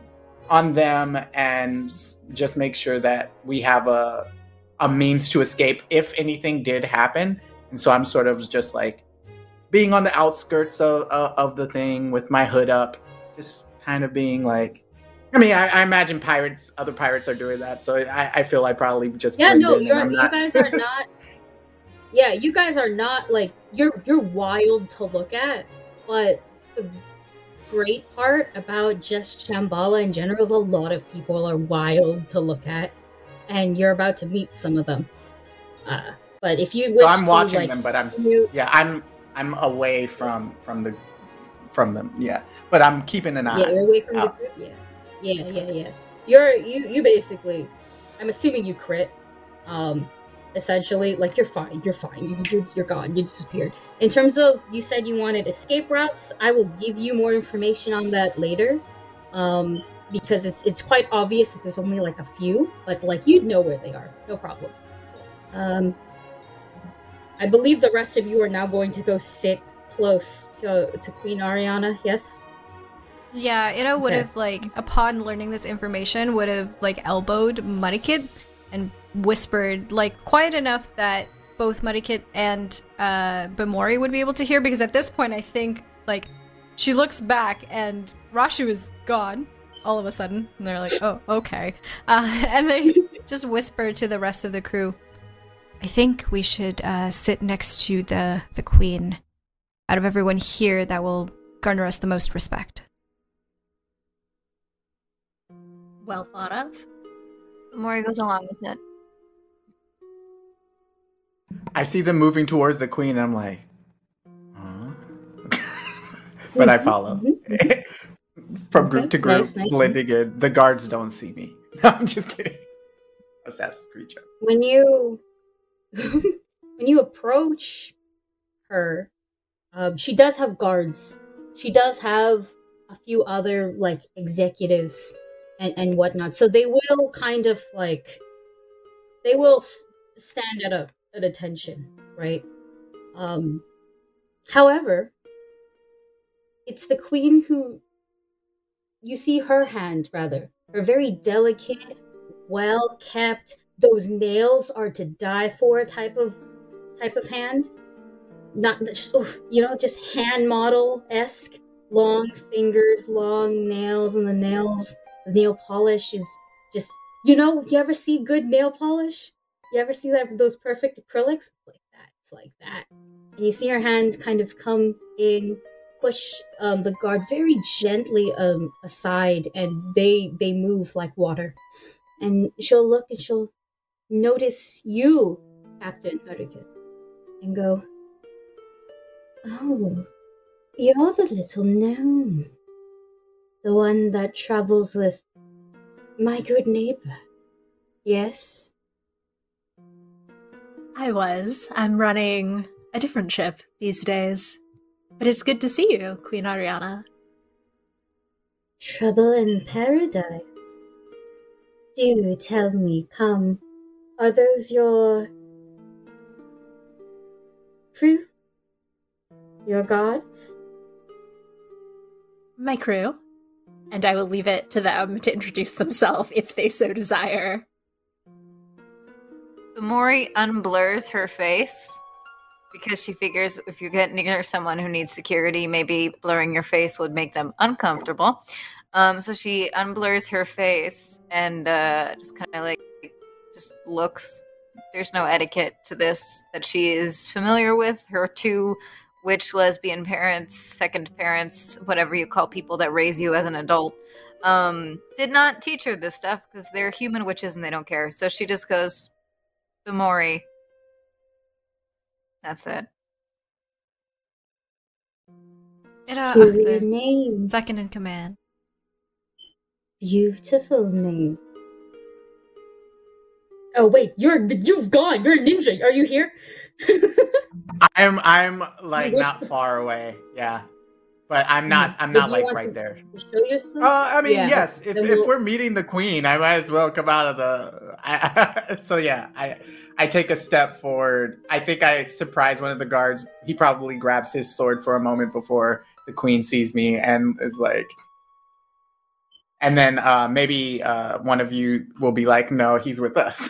on them and just make sure that we have a a means to escape if anything did happen. And so I'm sort of just like being on the outskirts of of, of the thing with my hood up, just kind of being like. I mean, I, I imagine pirates, other pirates are doing that, so I, I feel I probably just yeah no you not- guys are not yeah you guys are not like you're you're wild to look at but the great part about just shambhala in general is a lot of people are wild to look at and you're about to meet some of them uh but if you wish so I'm to, watching like, them, but I'm you yeah, I'm I'm away from from the from them, yeah. But I'm keeping an eye. Yeah, you're away from the group. Yeah, yeah, yeah, yeah. You're you you basically. I'm assuming you crit. Um, essentially, like you're fine. You're fine. You, you're you're gone. You disappeared. In terms of you said you wanted escape routes, I will give you more information on that later. Um, because it's it's quite obvious that there's only like a few, but like you'd know where they are. No problem. Um, I believe the rest of you are now going to go sit close to to Queen Ariana. Yes. Yeah, Ida would Okay. have like upon learning this information would have like elbowed Muddykit and whispered like quiet enough that both Muddykit and uh Bamori would be able to hear because at this point I think like she looks back and Rashu is gone all of a sudden and they're like, "Oh, okay." Uh, and they just whisper to the rest of the crew, "I think we should uh sit next to the the queen. Out of everyone here that will garner us the most respect." Well thought of. Mori goes along with it. I see them moving towards the queen, and I'm like, huh? but I follow. From group Okay, to group, nice, nice, blending in. The guards don't see me. I'm just kidding. Assassin's Creed joke. when you when you approach her um, she does have guards she does have a few other like executives and, and whatnot so they will kind of like they will stand at a at attention right? Um however it's the queen who you see her hand rather her very delicate well kept those nails are to die for type of type of hand. Not you know just hand model esque long fingers long nails and the nails the nail polish is just you know you ever see good nail polish you ever see that those perfect acrylics like that it's like that and you see her hands kind of come in push um, the guard very gently um, aside and they they move like water and she'll look and she'll notice you, Captain Hurricane, and go, Oh, you're the little gnome. The one that travels with My good neighbor. Yes? I was. I'm running a different ship these days. But it's good to see you, Queen Ariana. Trouble in paradise. Do tell me, come. Are those your crew? Your gods? My crew. And I will leave it to them to introduce themselves if they so desire. Mori unblurs her face because she figures if you get near someone who needs security, maybe blurring your face would make them uncomfortable. Um, so she unblurs her face and uh, just kind of like just looks. There's no etiquette to this that she is familiar with. Her two witch lesbian parents, second parents, whatever you call people that raise you as an adult, um, did not teach her this stuff because they're human witches and they don't care. So she just goes, Bamori. That's it. Ira Truly Achte, name. second in command. Beautiful name. Oh wait, you're you've gone. You're a ninja. Are you here? I'm I'm like not far away. Yeah. But I'm not I'm not like right there. Show yourself. Uh, I mean, Yeah. yes. If, if we'll- we're meeting the queen, I might as well come out of the. I, so yeah, I I take a step forward. I think I surprise one of the guards. He probably grabs his sword for a moment before the queen sees me and is like. And then uh, maybe uh, one of you will be like, "No, he's with us."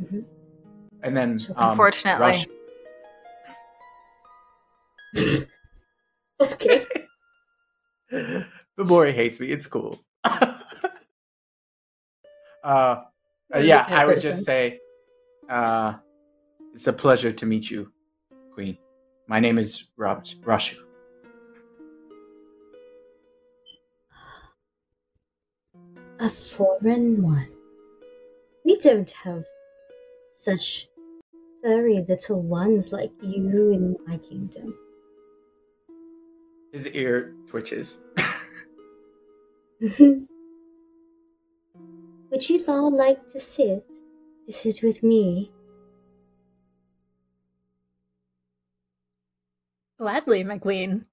Mhm. And then, um, Unfortunately. Okay. the boy hates me. It's cool. uh, uh, yeah, I would person? just say, uh, it's a pleasure to meet you, Queen. My name is Raj- Rashu. A foreign one. We don't have such furry little ones like you in my kingdom. His ear twitches. Would you all like to sit? To sit with me? Gladly, my queen.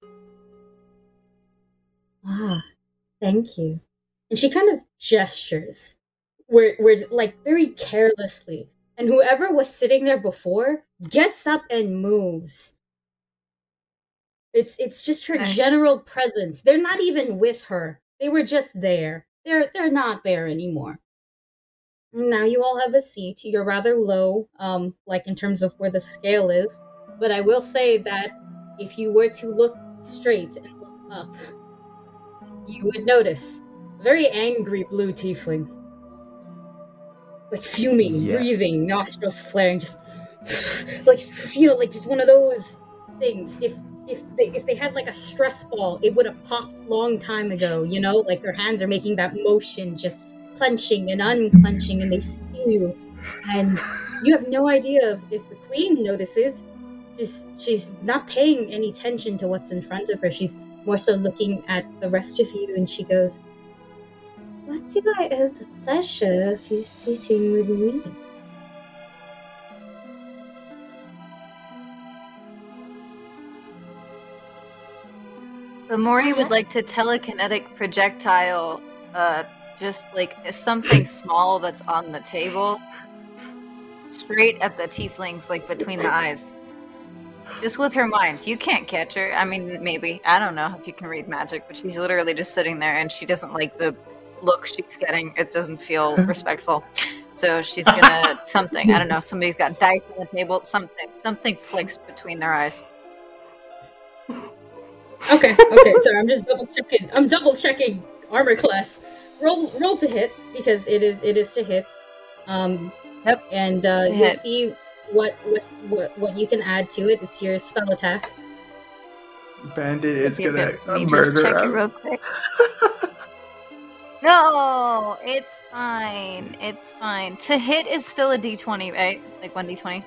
Ah, thank you. And she kind of gestures, where, where like very carelessly. And whoever was sitting there before gets up and moves. It's it's just her Nice. general presence. They're not even with her. They were just there. They're they're not there anymore. Now you all have a seat. You're rather low, um, like in terms of where the scale is. But I will say that if you were to look straight and look up, you would notice a very angry blue tiefling. Like fuming, Yes. breathing, nostrils flaring, just like you know, like just one of those things. If if they if they had like a stress ball, it would have popped long time ago, you know? Like their hands are making that motion, just clenching and unclenching, and they see you. And you have no idea if, if the queen notices. She's she's not paying any attention to what's in front of her. She's more so looking at the rest of you, and she goes, "What do I owe the pleasure of you sitting with me?" The Mori would like to telekinetic projectile, uh, just like something small that's on the table, straight at the tieflings, like between the eyes. Just with her mind. You can't catch her. I mean, maybe. I don't know if you can read magic, but she's literally just sitting there and she doesn't like the look she's getting. It doesn't feel respectful. So she's gonna something. I don't know. Somebody's got dice on the table. Something. Something flicks between their eyes. Okay, okay. Sorry, I'm just double checking. I'm double checking armor class. Roll, roll to hit because it is it is to hit. Um, Yep. And uh, To you'll see what, what what what you can add to it. It's your spell attack. Bandit is gonna it- let me uh, just murder check us. it real quick. No, it's fine. It's fine. To hit is still a d20, right? Like one d20.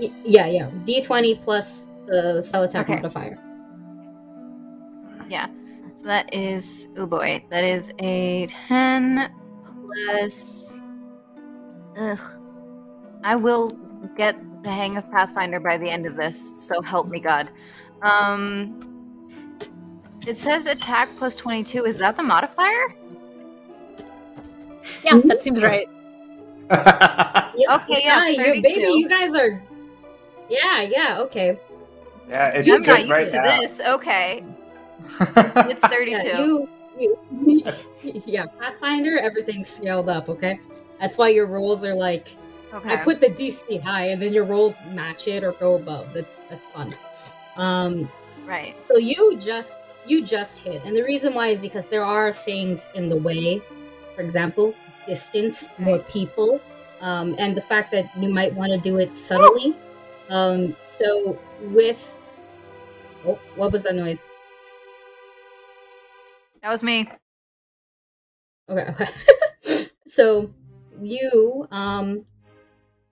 Y- yeah, yeah. D20 plus the spell attack Okay. modifier. So that is oh boy, that is a ten plus. Ugh. I will get the hang of Pathfinder by the end of this. So help me God. Um. It says attack plus twenty two. Is that the modifier? Yeah, that seems right. Yeah, Okay, yeah, you 32. baby, you guys are. Yeah, yeah, okay. yeah, it's I'm not used right to now. this. Okay, it's thirty two. Yeah, you, you, yeah, Pathfinder, everything's scaled up, okay? That's why your rolls are like okay. I put the DC high and then your rolls match it or go above. That's that's fun. Um right. so you just you just hit. And the reason why is because there are things in the way. For example, distance, more people, um, and the fact that you might want to do it subtly. Um, so with oh, what was that noise? That was me. Okay, okay. so you um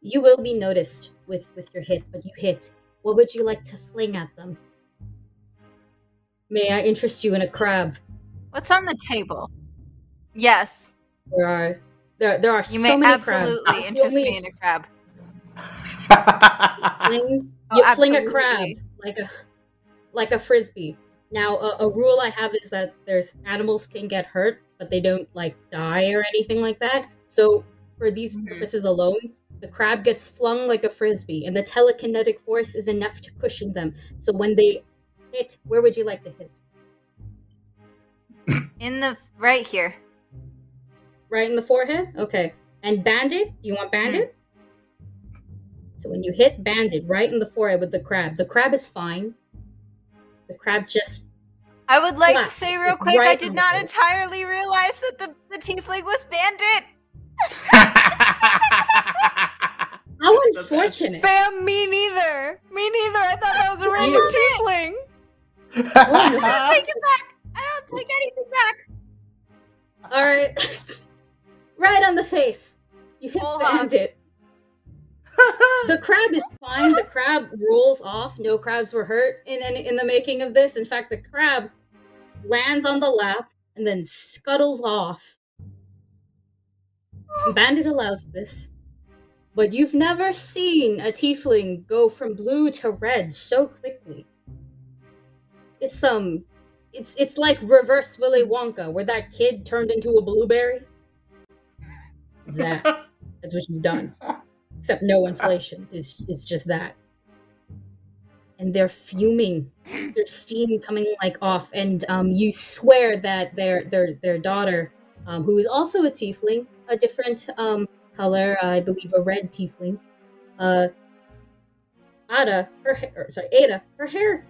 you will be noticed with with your hit, but you hit. What would you like to fling at them? May I interest you in a crab? What's on the table? Yes, There are there there are you so may many absolutely interest You me in a crab. fling, Oh, you fling a crab like a like a frisbee. Now a, a rule I have is that there's animals can get hurt, but they don't like die or anything like that. So for these Mhm. purposes alone, the crab gets flung like a frisbee, and the telekinetic force is enough to cushion them. So when they hit, where would you like to hit? In the right here. Right in the forehead? Okay. And bandit? Do you want bandit? So when you hit bandit right in the forehead with the crab, the crab is fine. The crab just I would like to say real quick, I did not face. entirely realize that the, the tiefling was bandit. how That's the unfortunate. Fam, me neither. Me neither. I thought that was a random You. tiefling. I don't take it back. I don't take anything back. All right, right on the face. You hit Hold bandit. The crab is fine. The crab rolls off. No crabs were hurt in in, in the making of this. In fact, the crab lands on the lap and then scuttles off. Bandit allows this. But you've never seen a tiefling go from blue to red so quickly. It's some it's it's like reverse Willy Wonka, where that kid turned into a blueberry. Is that that's what you've done. Except no inflation. It's it's just that. And they're fuming. There's steam coming like off, and um, you swear that their their their daughter, um, who is also a tiefling, a different um color, I believe a red tiefling, uh, Ada, her hair, or, sorry, Ada, her hair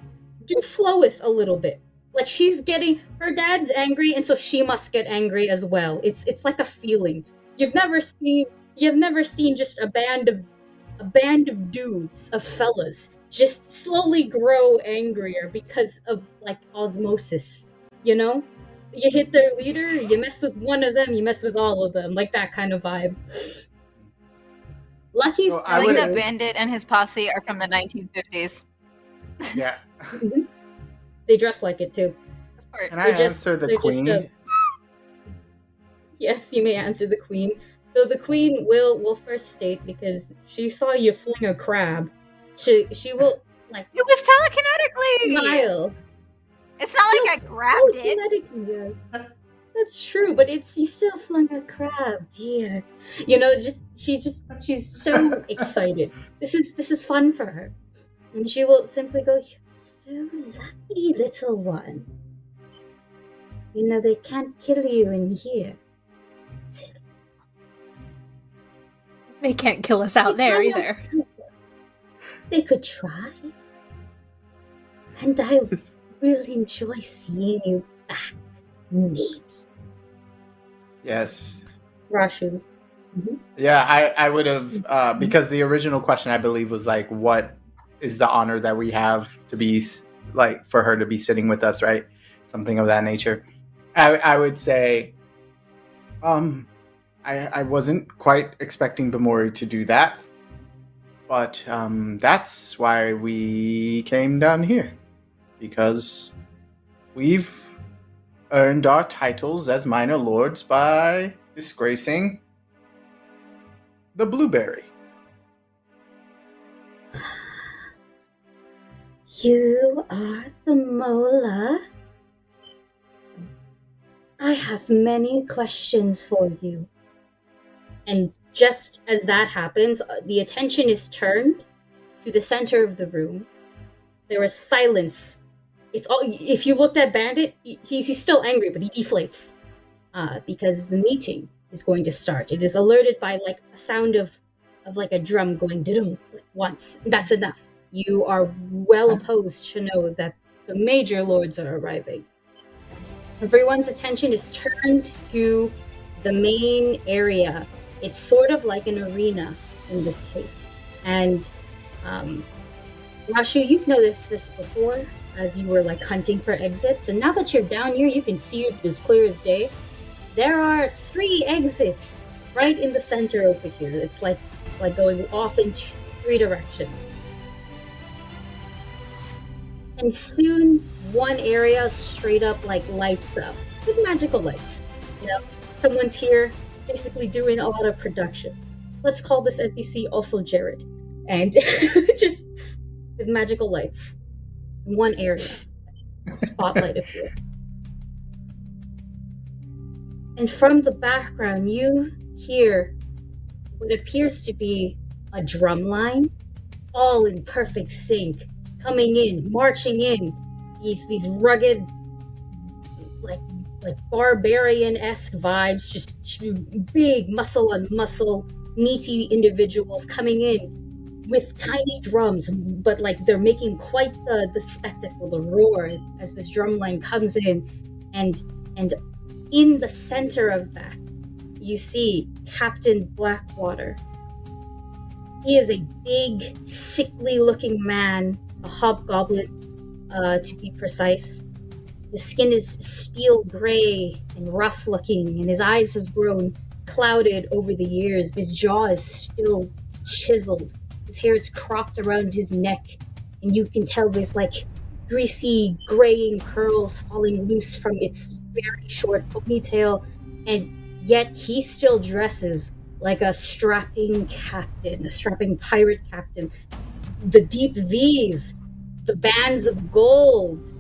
do floweth a little bit. Like she's getting her dad's angry, and so she must get angry as well. It's it's like a feeling. You've never seen you've never seen just a band of a band of dudes, of fellas, just slowly grow angrier because of like osmosis. You know? You hit their leader, you mess with one of them, you mess with all of them, like that kind of vibe. Lucky So for I, I like that Bandit and his posse are from the 1950s. yeah. Mm-hmm. they dress like it too. Can I just- answer the they're just queen? a- Yes, you may answer the queen. So the queen will will first state because she saw you fling a crab. She she will like It was telekinetically. smile. It's not like I grabbed it. yes. That's true, but it's you still flung a crab, dear. You know, just she's just she's so excited. This is this is fun for her, and she will simply go, "You're so lucky, little one. You know they can't kill you in here." Silly They can't kill us out They there either. kill. They could try, and I will enjoy seeing you back, maybe. Yes. Rashu. Yeah, I, I would have uh, because the original question I believe was like, what is the honor that we have to be like for her to be sitting with us, right? Something of that nature. I, I would say, um, I I wasn't quite expecting Bamori to do that, but um, that's why we came down here because we've earned our titles as minor lords by disgracing the blueberry. You are the Mola. I have many questions for you. And just as that happens, uh, the attention is turned to the center of the room. There is silence. It's all. If you looked at Bandit, he's, he's still angry, but he deflates uh, because the meeting is going to start. It is alerted by like a sound of of like a drum going dum once. That's enough. You are well opposed to know that the major lords are arriving. Everyone's attention is turned to the main area. It's sort of like an arena in this case. And um, Rashu, you've noticed this before as you were like hunting for exits. And now that you're down here, you can see it as clear as day. There are three exits right in the center over here. It's like it's like going off in three directions. And soon one area straight up like lights up with magical lights. You know, someone's here basically doing a lot of production. Let's call this NPC also Jared. And just with magical lights one area. Spotlight appears. And from the background, you hear what appears to be a drum line, all in perfect sync, coming in, marching in. These these rugged, like like barbarian-esque vibes, just big muscle on muscle, meaty individuals coming in with tiny drums, but like they're making quite the the spectacle, the roar as this drum line comes in, and and in the center of that, you see Captain Blackwater. He is a big, sickly looking man, a hobgoblin, uh, to be precise. His skin is steel gray and rough looking, and his eyes have grown clouded over the years. His jaw is still chiseled. His hair is cropped around his neck, and you can tell there's like greasy, graying curls falling loose from its very short ponytail, and yet he still dresses like a strapping captain, a strapping pirate captain. The deep V's, the bands of gold,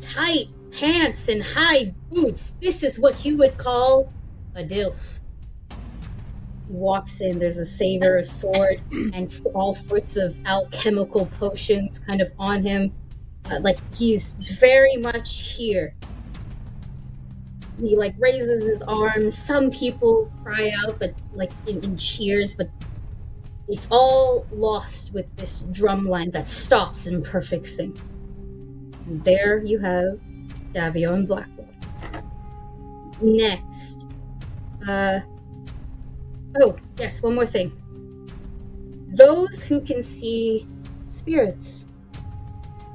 tight pants and high boots. This is what you would call a dilf. He walks in, there's a saber, a sword, and all sorts of alchemical potions kind of on him. Uh, like he's very much here. He like raises his arms. Some people cry out, but like in, in cheers, but it's all lost with this drum line that stops in perfect sync. And there you have Davion Blackwater. Next. Uh oh, yes, one more thing. Those who can see spirits.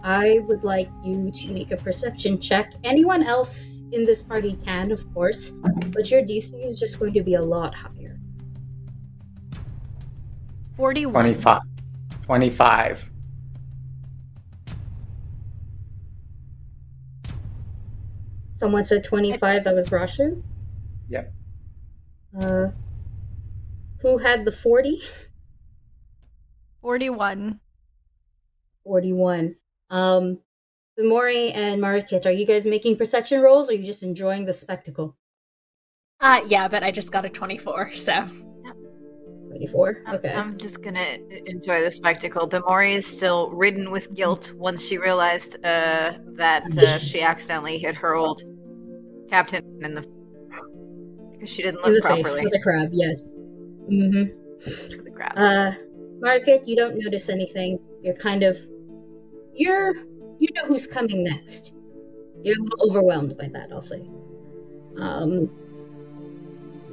I would like you to make a perception check. Anyone else in this party can, of course, but your DC is just going to be a lot higher. 41. 25. 25. Someone said 25, that was Rashu? Yep. Uh, who had the 40? 41. 41. Um, Bamori and Marikit, are you guys making perception rolls or are you just enjoying the spectacle? Uh, yeah, but I just got a 24, so. 24? I'm- Okay. I'm just gonna enjoy the spectacle. Bamori is still ridden with guilt once she realized uh, that uh, she accidentally hit her old captain in the because she didn't look the properly with a crab, yes. Mm-hmm. to the crowd. Uh, Market, you don't notice anything. You're kind of, you're, you know who's coming next. You're a little overwhelmed by that, I'll say. Um,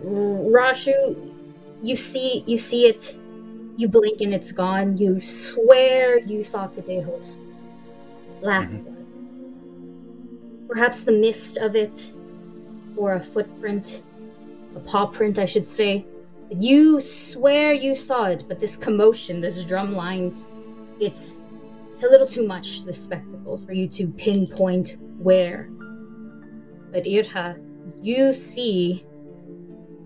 Rashu, you see, you see it. You blink and it's gone. You swear you saw Cadejos. Black ones. Perhaps the mist of it, or a footprint, a paw print, I should say. You swear you saw it, but this commotion, this drum line, it's it's a little too much, this spectacle, for you to pinpoint where. But Irha, you see,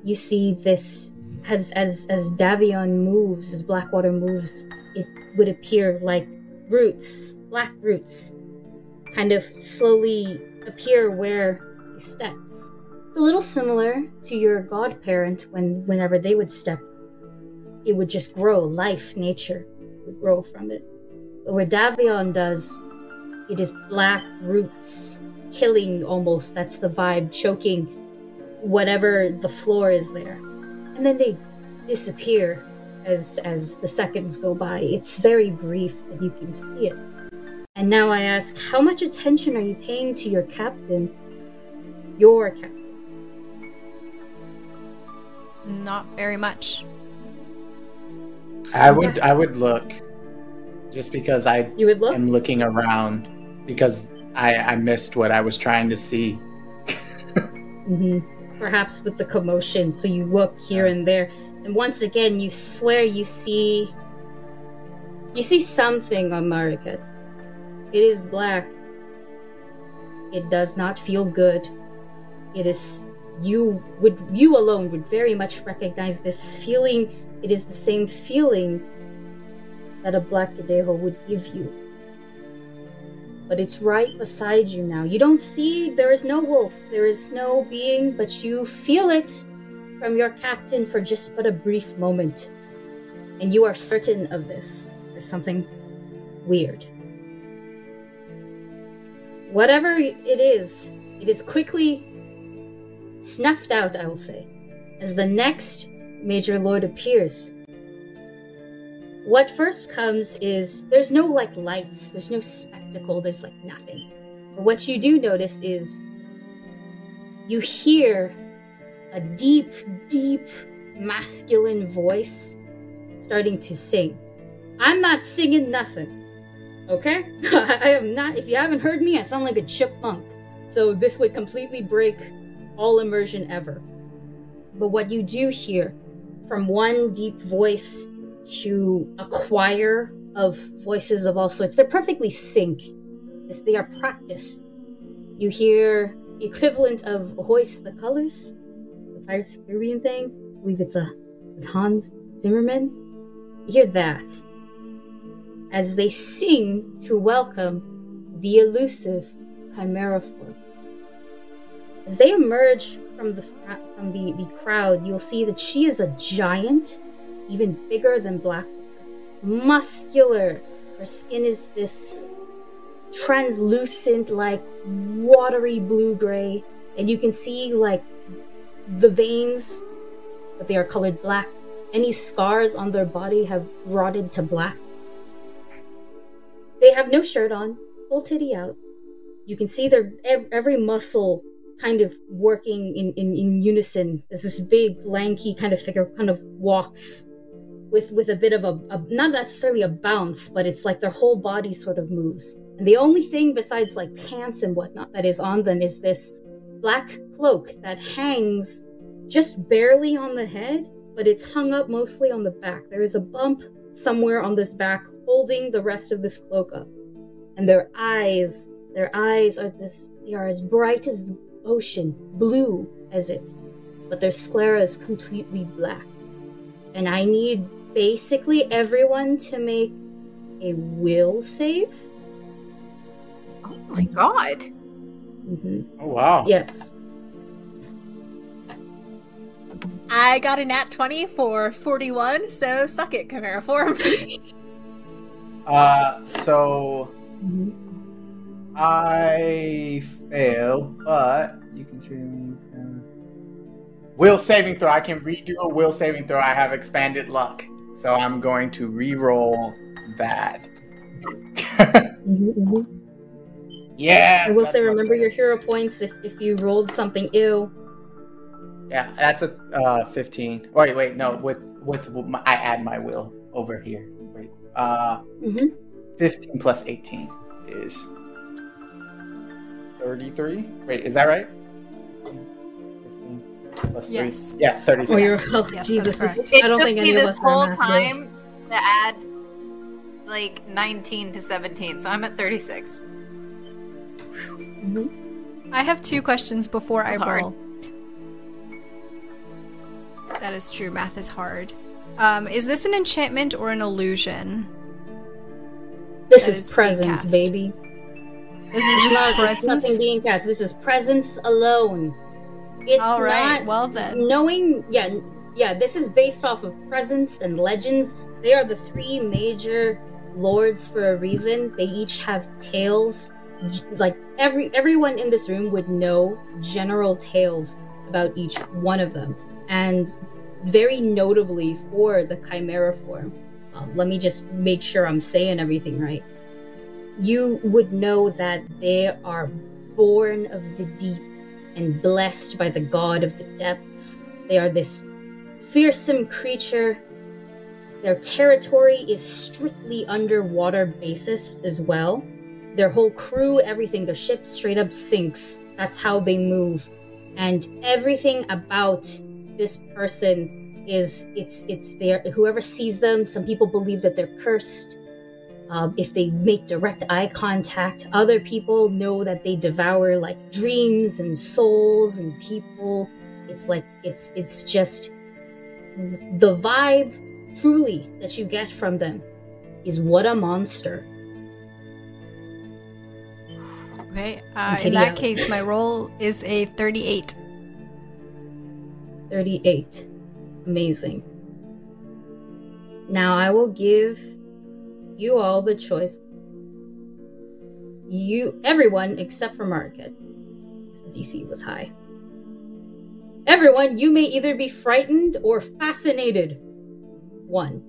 you see this as as as Davion moves, as Blackwater moves, it would appear like roots, black roots, kind of slowly appear where he steps. It's a little similar to your godparent when whenever they would step, it would just grow, life, nature would grow from it. But what Davion does, it is black roots, killing almost, that's the vibe, choking whatever the floor is there. And then they disappear as as the seconds go by. It's very brief and you can see it. And now I ask, how much attention are you paying to your captain? Your captain. Not very much. I would I would look just because I You would look? am looking around because I I missed what I was trying to see. hmm Perhaps with the commotion, so you look here and there, and once again you swear you see you see something on Mariket. It is black. It does not feel good. It is you would you alone would very much recognize this feeling. It is the same feeling that a black Cadejo would give you. But it's right beside you now. You don't see, there is no wolf, there is no being, but you feel it from your captain for just but a brief moment. And you are certain of this. There's something weird. Whatever it is, it is quickly snuffed out, I will say, as the next Major Lord appears. What first comes is there's no like lights, there's no spectacle, there's like nothing. But what you do notice is you hear a deep, deep masculine voice starting to sing. I'm not singing nothing. Okay? I am not. If you haven't heard me, I sound like a chipmunk. So this would completely break all immersion ever. But what you do hear from one deep voice to a choir of voices of all sorts, they're perfectly sync. They are practiced. You hear the equivalent of Hoist the Colors, the Pirates of thing. I believe it's a Hans Zimmerman. You hear that as they sing to welcome the elusive Chimera. As they emerge from the from the, the crowd, you'll see that she is a giant, even bigger than Black, Muscular. Her skin is this translucent, like watery blue gray, and you can see like the veins, but they are colored black. Any scars on their body have rotted to black. They have no shirt on, full titty out. You can see their every muscle kind of working in, in, in unison as this big, lanky kind of figure kind of walks with with a bit of a, a not necessarily a bounce, but it's like their whole body sort of moves. And the only thing besides like pants and whatnot that is on them is this black cloak that hangs just barely on the head, but it's hung up mostly on the back. There is a bump somewhere on this back holding the rest of this cloak up. And their eyes, their eyes are this they are as bright as the ocean, blue as it, but their sclera is completely black. And I need basically everyone to make a will save. Oh my god. hmm Oh wow. Yes. I got a nat 20 for 41, so suck it, Chimera form. Uh, so Mhm. I fail, but you can treat me. uh, Will saving throw. I can redo a will saving throw. I have expanded luck, so I'm going to re-roll that. Mhm, mhm. yes. I will say, remember your hero points if, if you rolled something ill. Yeah, that's a uh, 15. Wait, wait, no. With with my, I add my will over here. Wait. Uh, hmm 15 plus 18 is 33. Wait, is that right? 15 plus three. Yes. Yeah, 33. Oh, you're Yes. oh, Yes, Jesus! It I don't took think me any of this us are whole math good. time to add like 19 to 17, so I'm at 36. Mhm. I have two questions before It's I hard. roll. That is true. Math is hard. Um, is this an enchantment or an illusion? This That is is presence, baby. This is just not presence. nothing being cast. This is presence alone. It's All right. not well then. knowing yeah yeah this is based off of presence and legends they are the three major lords for a reason they each have tales like every everyone in this room would know general tales about each one of them and very notably for the chimera form um, let me just make sure i'm saying everything right you would know that they are born of the deep and blessed by the god of the depths. They are this fearsome creature. Their territory is strictly underwater basis as well. Their whole crew, everything, their ship straight up sinks. That's how they move. And everything about this person is it's it's there whoever sees them, some people believe that they're cursed. Um, if they make direct eye contact, other people know that they devour like dreams and souls and people. It's like it's it's just the vibe truly that you get from them is what a monster. Okay. Uh, in that out. case, my roll is a 38. 38. Amazing. Now I will give you all the choice. You, everyone except for Marikit. The DC was high. Everyone, you may either be frightened or fascinated. One.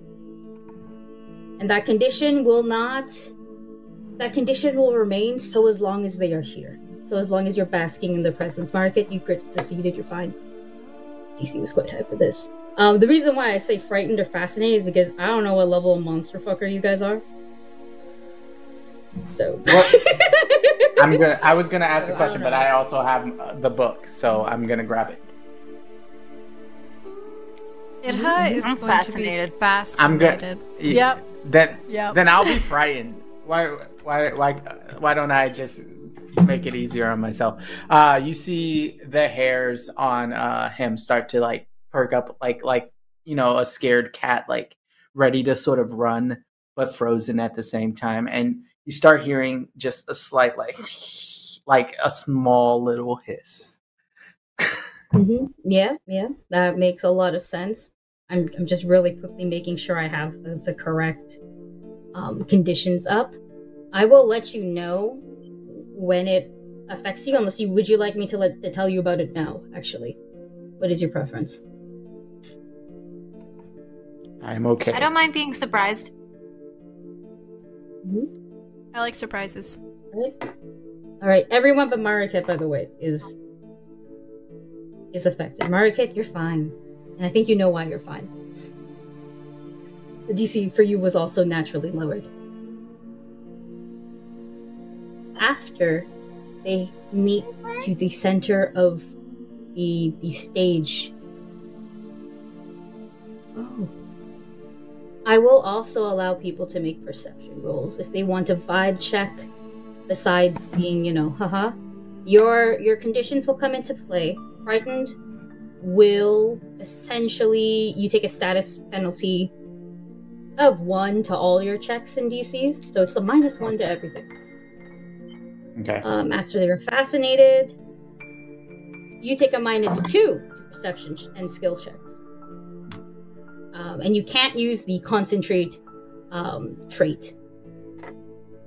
And that condition will not. That condition will remain so as long as they are here. So as long as you're basking in their presence. Marikit, you crit succeeded, you're fine. DC was quite high for this. Um, the reason why I say frightened or fascinated is because I don't know what level of monster fucker you guys are. So. Well, I'm gonna. I was gonna ask I a don't question, but. I also have uh, the book, so I'm gonna grab it. Itha is I'm going fascinated. to be fascinated. I'm good. Yep. Then, Yep. then I'll be frightened. Why? Why? Why? Why don't I just make it easier on myself? Uh, you see the hairs on uh him start to like perk up, like like you know a scared cat, like ready to sort of run, but frozen at the same time, and you start hearing just a slight like like a small little hiss. hmm Yeah, yeah, that makes a lot of sense. I'm, I'm just really quickly making sure I have the, the correct um, conditions up. I will let you know when it affects you, unless you would you like me to let to tell you about it now. Actually, what is your preference? I'm okay. I don't mind being surprised. Mm-hmm. I like surprises. Alright. Alright, everyone but Marikit, by the way, is is affected. Marikit, you're fine. And I think you know why you're fine. The DC for you was also naturally lowered. After they meet to the center of the the stage. Oh. I will also allow people to make perception rolls if they want a vibe check besides being, you know, haha. Your your conditions will come into play. Frightened will essentially you take a status penalty of one to all your checks and DCs. So it's the minus one to everything. Okay. Uh, Master, they are fascinated. You take a minus two to perception and skill checks. Um, and you can't use the concentrate um, trait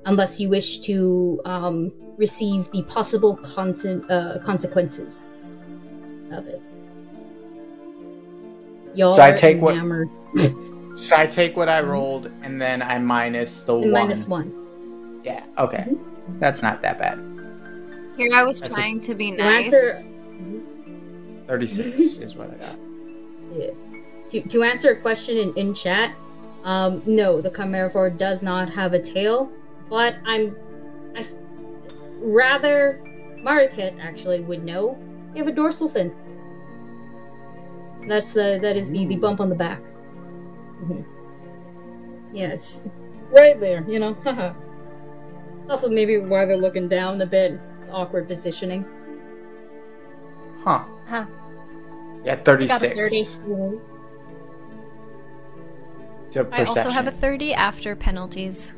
unless you wish to um, receive the possible conse- uh, consequences of it. Y'all So I are take what- So I take what I rolled and then I minus the one. Minus one. Yeah. Okay. That's not that bad. Here I was That's a- trying to be nice. answer Thirty-six is what I got. Yeah. To, to answer a question in, in chat, um, no, the Chimera does not have a tail, but I'm, I, f- rather, Marikit actually would know. They have a dorsal fin. That's the that is the, the bump on the back. Mhm. Yes, right there. You know, also maybe why they're looking down a bit. It's awkward positioning. Huh. Huh. Yeah, I got a 36. 30. So I also have a 30 after penalties.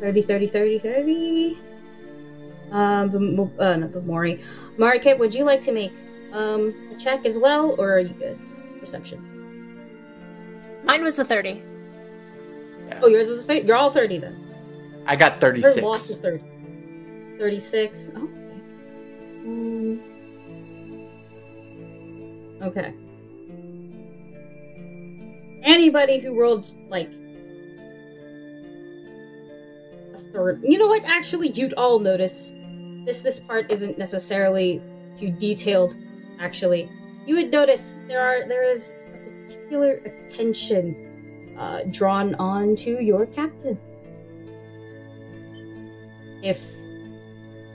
30, 30, 30, 30. Um, Bam- uh, not Bamori. Marikit, would you like to make um a check as well, or are you good? Perception. Mine was a 30. Yeah. Oh, yours was a 30. You're all 30 then. I got Her 36. loss is 30. 36. Oh, okay. Um, okay. Anybody who rolled like a third. You know what? Actually, you'd all notice. This this part isn't necessarily too detailed. Actually, you would notice there are there is a particular attention uh, drawn on to your captain. If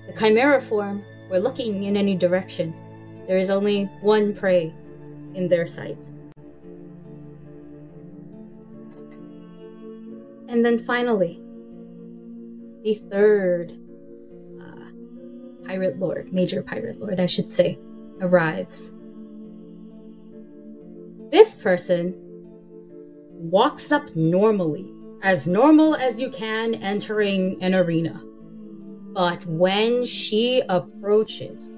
the chimera form were looking in any direction, there is only one prey in their sight. And then finally, the third uh, pirate lord, major pirate lord, I should say, arrives. This person walks up normally, as normal as you can entering an arena. But when she approaches,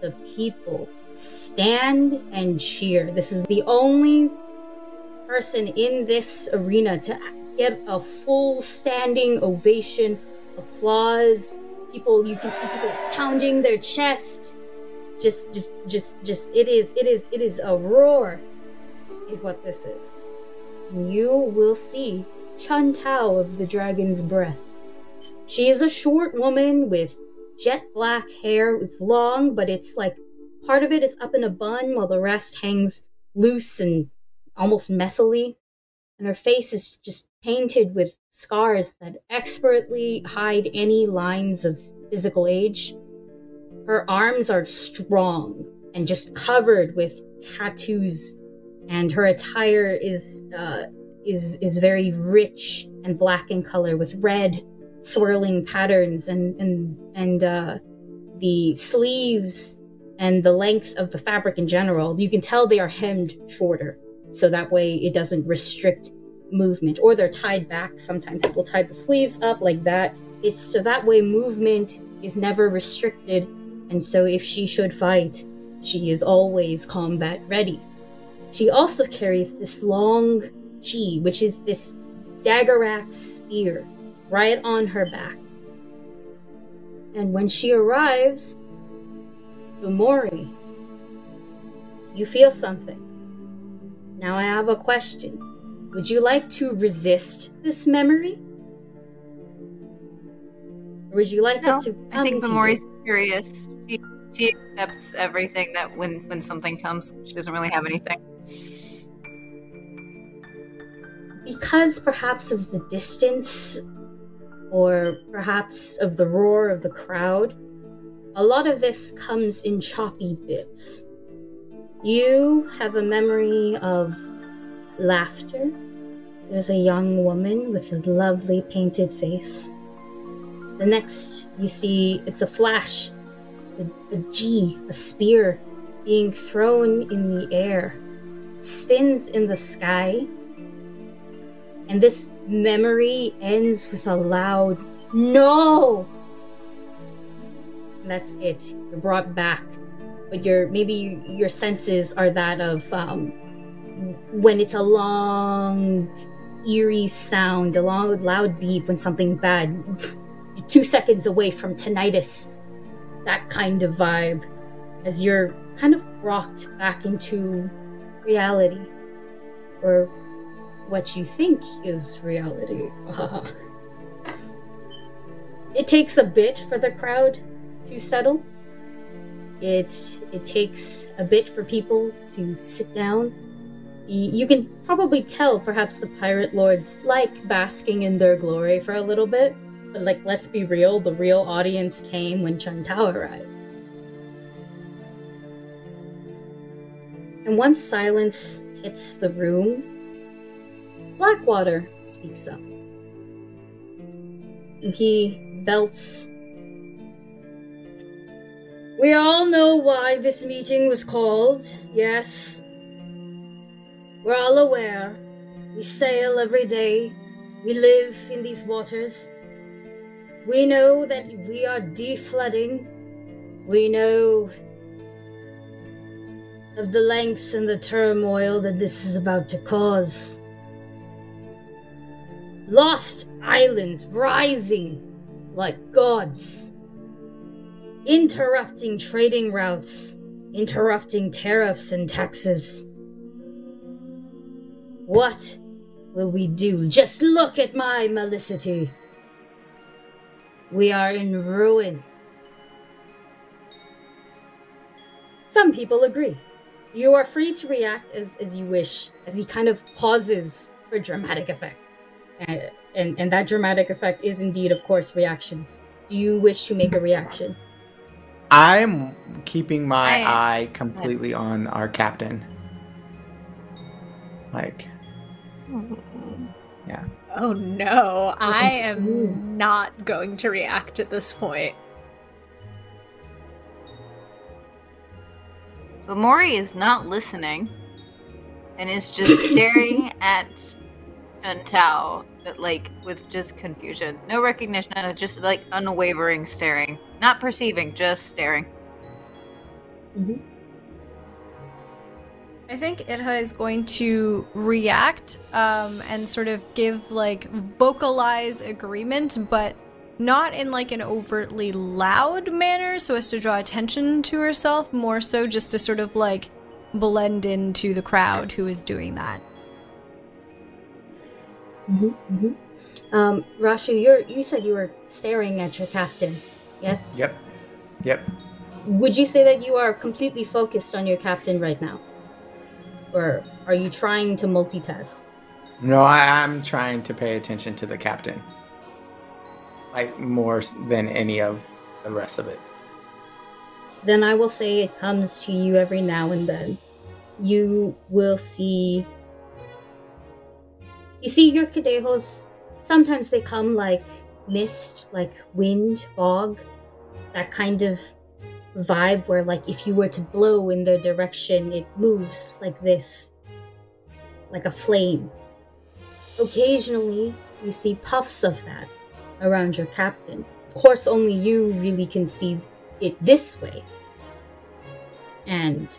the people stand and cheer. This is the only person in this arena to get a full standing ovation, applause. People, you can see people pounding their chest. Just, just, just, just. It is, it is, it is a roar, is what this is. And you will see Chun Tao of the Dragon's Breath. She is a short woman with jet black hair. It's long, but it's like part of it is up in a bun while the rest hangs loose and almost messily. And her face is just painted with scars that expertly hide any lines of physical age. Her arms are strong and just covered with tattoos, and her attire is uh, is is very rich and black in color with red swirling patterns and and and uh, the sleeves and the length of the fabric in general. You can tell they are hemmed shorter, so that way it doesn't restrict movement. Or they're tied back. Sometimes people tie the sleeves up like that. It's so that way movement is never restricted, and so if she should fight, she is always combat ready. She also carries this long chi, which is this dagger ax spear right on her back. And when she arrives, Bamori, you feel something. Now I have a question. Would you like to resist this memory? Or would you like No, it to come I think to Bamori's you? curious. She, she accepts everything that when when something comes, she doesn't really have anything. because perhaps of the distance or perhaps of the roar of the crowd, a lot of this comes in choppy bits. You have a memory of laughter. There's a young woman with a lovely painted face. The next, you see it's a flash, a, a ji, a spear, being thrown in the air, spins in the sky, and this memory ends with a loud no. And that's it. You're brought back, but your maybe your senses are that of um, when it's a long, eerie sound, a long, loud beep when something bad. Two seconds away from tinnitus, that kind of vibe, as you're kind of rocked back into reality, or what you think is reality. it takes a bit for the crowd to settle. It it takes a bit for people to sit down. You can probably tell perhaps the pirate lords like basking in their glory for a little bit, but like let's be real, the real audience came when Chun Tao arrived. And once silence hits the room, Blackwater speaks up. And he belts. We all know why this meeting was called, yes. We're all aware. We sail every day. We live in these waters. We know that we are deflooding. We know of the lengths and the turmoil that this is about to cause. Lost islands rising like gods, interrupting trading routes, interrupting tariffs and taxes. What will we do? Just look at my Melicity. We are in ruin. Some people agree. You are free to react as, as you wish, as he kind of pauses for dramatic effect. And, and, and that dramatic effect is indeed, of course, reactions. Do you wish to make a reaction? I'm keeping my I- eye completely on our captain. Like, Oh no, I am not going to react at this point. Bamori is not listening and is just staring at Chun Tao, but like with just confusion. No recognition, just like unwavering staring. Not perceiving, just staring. Mm-hmm. I think Itha is going to react um, and sort of give like vocalize agreement, but not in like an overtly loud manner so as to draw attention to herself, more so just to sort of like blend into the crowd who is doing that. Mm-hmm, Um, Rashu, you're, you said you were staring at your captain. Yes? yep, yep. Would you say that you are completely focused on your captain right now? Or are you trying to multitask? No, I, I'm trying to pay attention to the captain. Like, more than any of the rest of it. Then I will say it comes to you every now and then. You will see. You see, your cadejos, sometimes they come like mist, like wind, fog, that kind of vibe where, like, if you were to blow in their direction, it moves like this, like a flame. Occasionally, you see puffs of that around your captain. Of course, only you really can see it this way. And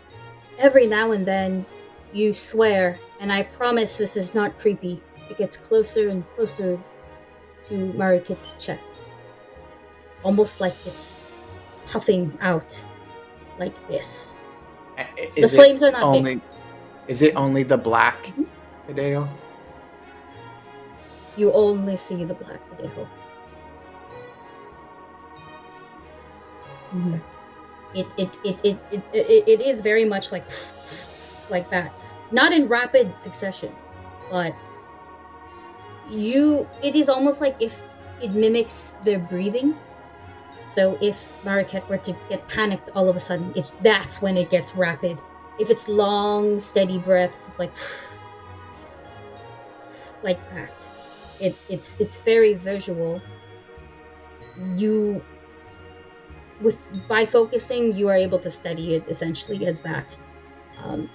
every now and then, you swear, and I promise this is not creepy. It gets closer and closer to Marikit's chest. Almost like it's puffing out like this. Is the flames are not big. only? Is it only the black Mhm. cadejo? You only see the black cadejo. Mhm. It, it, it, it, it, it, it is very much like like that. Not in rapid succession, but you it is almost like if it mimics their breathing. So if Marikit were to get panicked all of a sudden, it's that's when it gets rapid. If it's long, steady breaths, it's like like that. It, it's it's very visual. You with by focusing you are able to study it essentially as that. Um,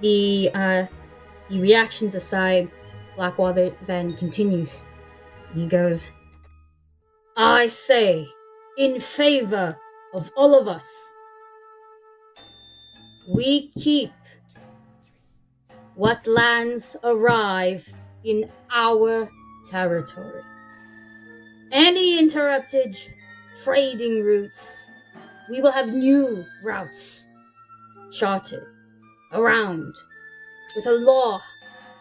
the uh, the reactions aside blackwater then continues he goes i say in favor of all of us we keep what lands arrive in our territory. Any interrupted trading routes, we will have new routes charted around with a law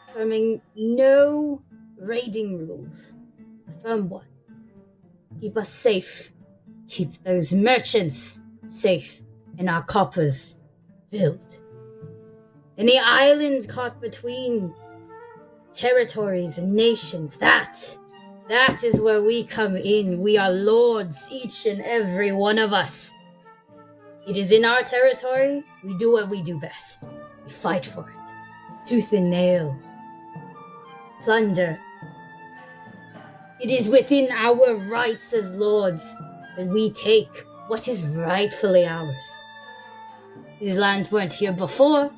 affirming no raiding rules. Firm one. Keep us safe. Keep those merchants safe and our coppers filled. And the island caught between territories and nations, that, that is where we come in. We are lords, each and every one of us. It is in our territory, we do what we do best. We fight for it. Tooth and nail. Plunder. It is within our rights as lords that we take what is rightfully ours. These lands weren't here before,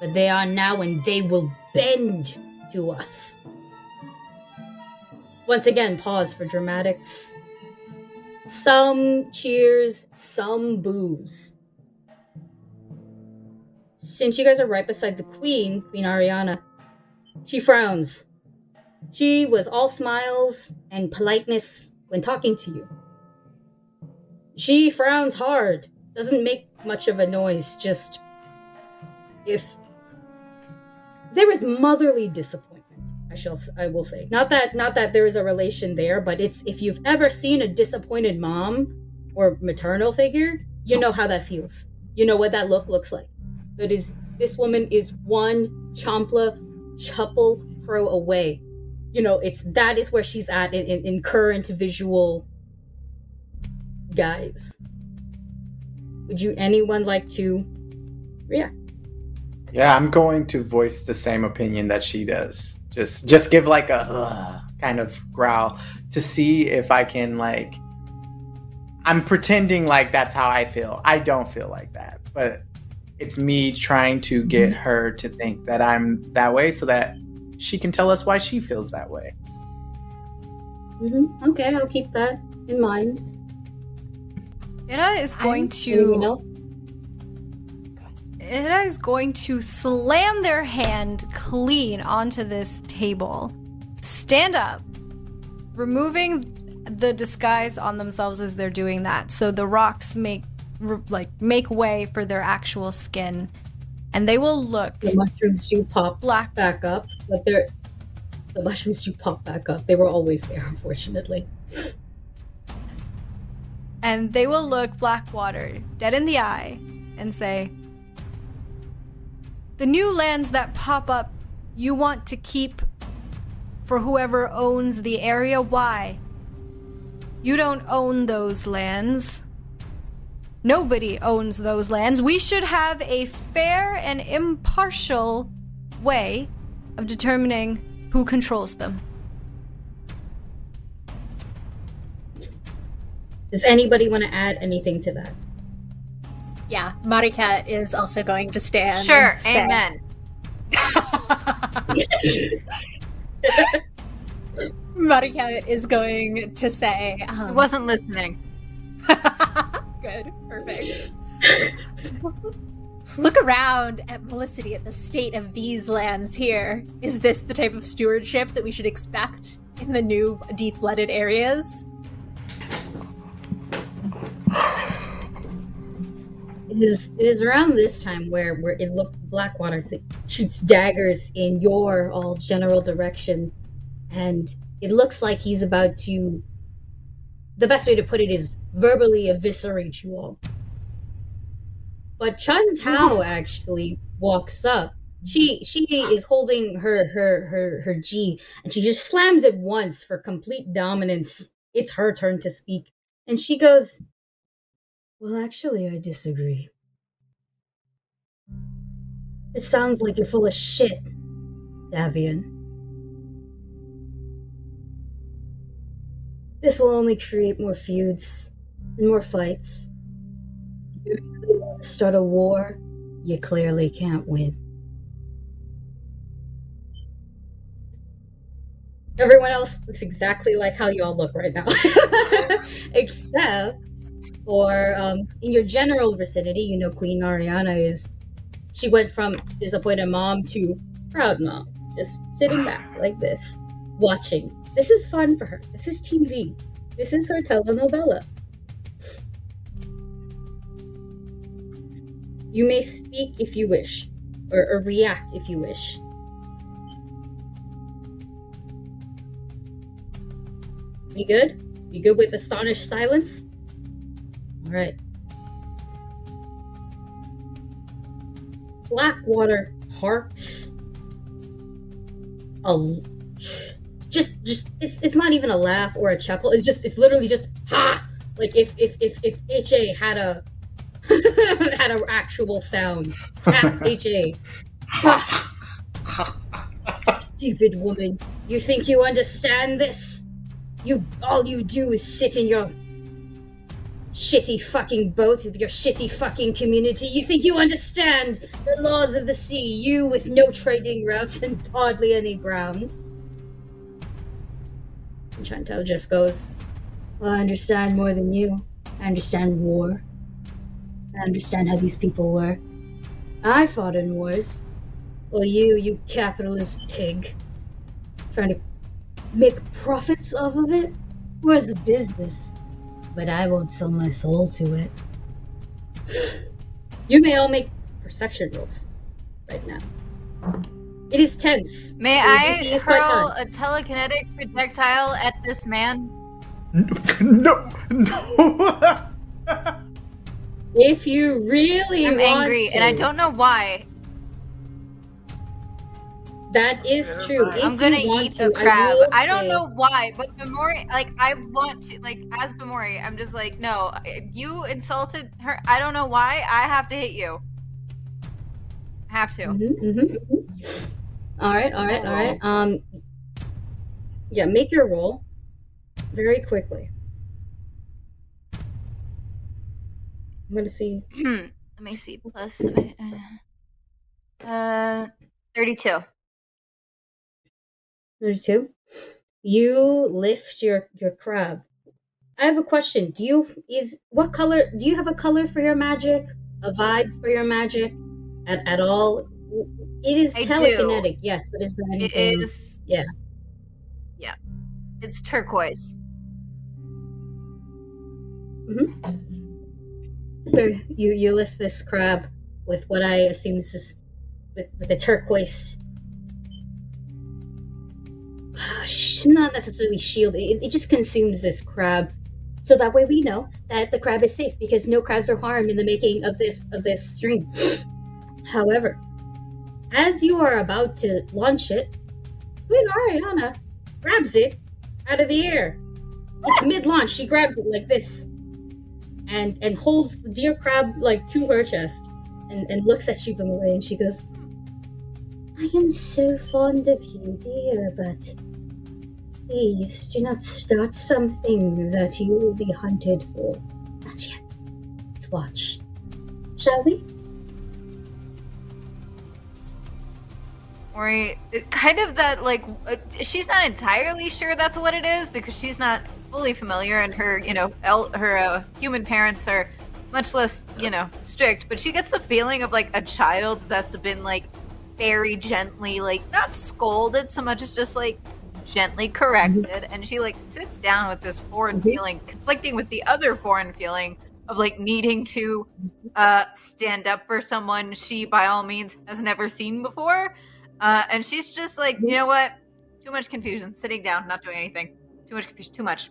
but they are now and they will bend to us. Once again, pause for dramatics. Some cheers, some boos. Since you guys are right beside the queen, Queen Ariana, she frowns. She was all smiles and politeness when talking to you. She frowns hard, doesn't make much of a noise, just if there is motherly disappointment, I shall I will say. Not that not that there is a relation there, but it's if you've ever seen a disappointed mom or maternal figure, you know how that feels. You know what that look looks like. That is this woman is one chompla chuple pro away. You know, it's that is where she's at in, in, in current visual guys. Would you anyone like to react? Yeah, I'm going to voice the same opinion that she does. Just just give like a uh, kind of growl to see if I can like I'm pretending like that's how I feel. I don't feel like that. But it's me trying to get her to think that I'm that way so that she can tell us why she feels that way. Mm-hmm. Okay, I'll keep that in mind. Ida is going Anyone to else? Ida is going to slam their hand clean onto this table. Stand up, removing the disguise on themselves as they're doing that. So the rocks make like make way for their actual skin, and they will look The mushrooms do pop black. back up, but they're the mushrooms do pop back up. They were always there, unfortunately. and they will look Blackwater dead in the eye and say, The new lands that pop up, you want to keep for whoever owns the area? Why? You don't own those lands. Nobody owns those lands. We should have a fair and impartial way of determining who controls them. Does anybody want to add anything to that? Yeah, Marika is also going to stand. Sure, and amen. Marika is going to say, I um, wasn't listening. Good, perfect. Look around at Melicity at the state of these lands here. Is this the type of stewardship that we should expect in the new deflooded areas? It is it is around this time where where it looked Blackwater shoots daggers in your all general direction, and it looks like he's about to. The best way to put it is verbally eviscerate you all. But Chun Tao actually walks up. She she is holding her her her her ji, and she just slams it once for complete dominance. It's her turn to speak, and she goes. Well, actually, I disagree. It sounds like you're full of shit, Davian. This will only create more feuds and more fights. You really want to start a war you clearly can't win. Everyone else looks exactly like how y'all look right now. Except for um, in your general vicinity, you know, Queen Ariana is. She went from disappointed mom to proud mom, just sitting back like this, watching. This is fun for her. This is TV. This is her telenovela. You may speak if you wish, or, or react if you wish. You good? You good with astonished silence? Alright. Blackwater harks. A just just it's it's not even a laugh or a chuckle. It's just it's literally just ha like if if if if HA had a had an actual sound. That's HA. Ha! Stupid woman. You think you understand this? You all you do is sit in your shitty fucking boat with your shitty fucking community. You think you understand the laws of the sea, you with no trading routes and hardly any ground. And Chun Tao just goes, Well, I understand more than you. I understand war. I understand how these people were. I fought in wars. Well, you, you capitalist pig. Trying to make profits off of it? War's a business. But I won't sell my soul to it. You may all make perception rolls right now. It is tense. May I DC hurl a telekinetic projectile at this man? No, no. If you really I'm want angry, to, and I don't know why. That is true. If I'm gonna you want eat to, a crab. will I, don't say- know why, but Bamori, like, I want to, like, as Bamori, I'm just like, no, you insulted her. I don't know why. I have to hit you. I have to. Mhm, mhm, mhm. All right, all right, all right. Um, yeah, make your roll very quickly. I'm gonna see. Let me see. Plus, uh, 32. 32. You lift your your crab. I have a question. Do you is what color? Do you have a color for your magic? A vibe for your magic? At at all? It is I do. telekinetic, yes, but is there anything? is. Yeah. Yeah. It's turquoise. Mm-hmm. Where you you lift this crab with what I assume is with with a turquoise. Oh, not necessarily shield. It, it just consumes this crab, so that way we know that the crab is safe because no crabs were harmed in the making of this of this stream. However, as you are about to launch it, Queen Ariana grabs it out of the air. It's mid-launch. She grabs it like this and and holds the deer crab like to her chest and, and looks at you from away and she goes I am so fond of you, dear, but please do not start something that you will be hunted for. Not yet. Let's watch. Shall we? Kind of that, like, uh, she's not entirely sure that's what it is because she's not fully familiar, and her, you know, el- her uh, human parents are much less, you know, strict. But she gets the feeling of like a child that's been like very gently, like not scolded so much as just like gently corrected, and she like sits down with this foreign Mhm. feeling, conflicting with the other foreign feeling of like needing to uh, stand up for someone she by all means has never seen before. Uh, and she's just like, you know what? Too much confusion. Sitting down, not doing anything. Too much confusion. Too much.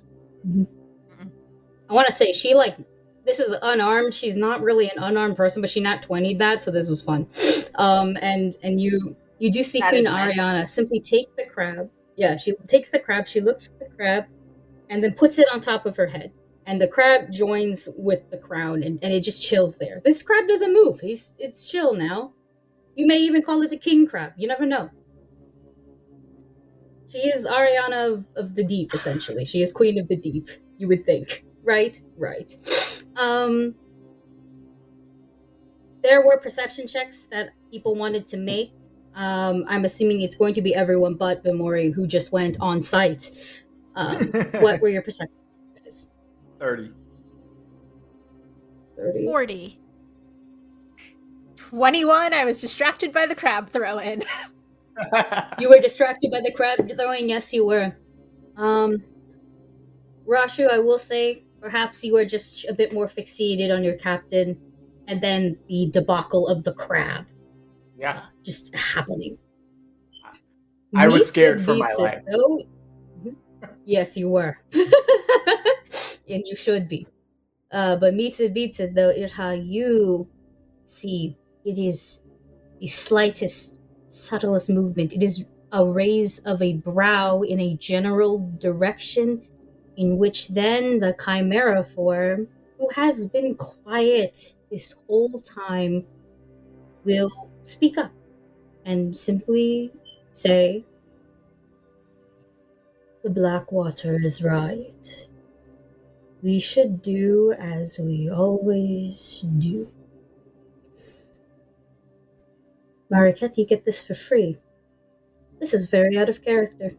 I want to say she like this is unarmed. She's not really an unarmed person, but she not 20'd that, so this was fun. Um, and and you you do see That Queen is nice. Ariana simply take the crab. Yeah, she takes the crab. She looks at the crab, and then puts it on top of her head. And the crab joins with the crown, and, and it just chills there. This crab doesn't move. He's it's chill now. You may even call it a king crab. You never know. She is Ariana of, of the deep, essentially. She is queen of the deep. You would think, right? Right. Um, there were perception checks that people wanted to make. Um, I'm assuming it's going to be everyone but Bamori who just went on site. Um, what were your perception checks? 30. 30. 40. 21, I was distracted by the crab throw in. You were distracted by the crab throwing. Yes, you were. Um, Rashu, I will say, perhaps you were just a bit more fixated on your captain, and then the debacle of the crab yeah. just happening. I was Mitsu scared for my life. though. Yes, you were, and you should be. Uh, but Mitsu beats it though. It how you see it is the slightest, subtlest movement. It is a raise of a brow in a general direction, in which then the chimera form, who has been quiet this whole time, will speak up and simply say, The Blackwater is right. We should do as we always do. Marikit, you get this for free. This is very out of character.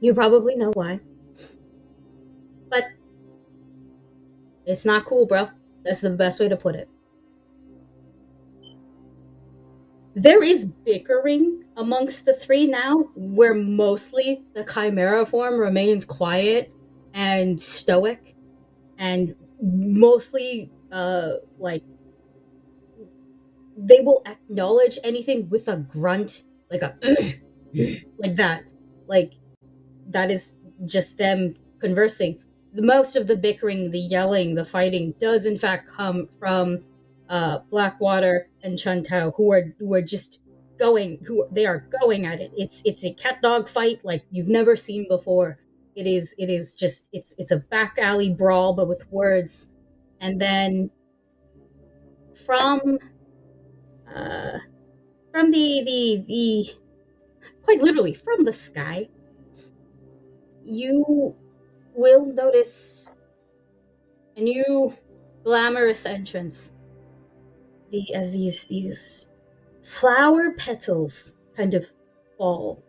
You probably know why. But it's not cool, bro. That's the best way to put it. There is bickering amongst the three now, where mostly the Chimera form remains quiet and stoic, and mostly, uh, like, they will acknowledge anything with a grunt, like a like that. Like, that is just them conversing. The most of the bickering, the yelling, the fighting does in fact come from uh, Blackwater and Chun Tao, who are who are just going, who they are going at it. It's it's a cat dog fight like you've never seen before. It is it is just it's it's a back alley brawl, but with words. And then from uh, from the the the quite literally from the sky, you will notice a new glamorous entrance. The as these these flower petals kind of fall,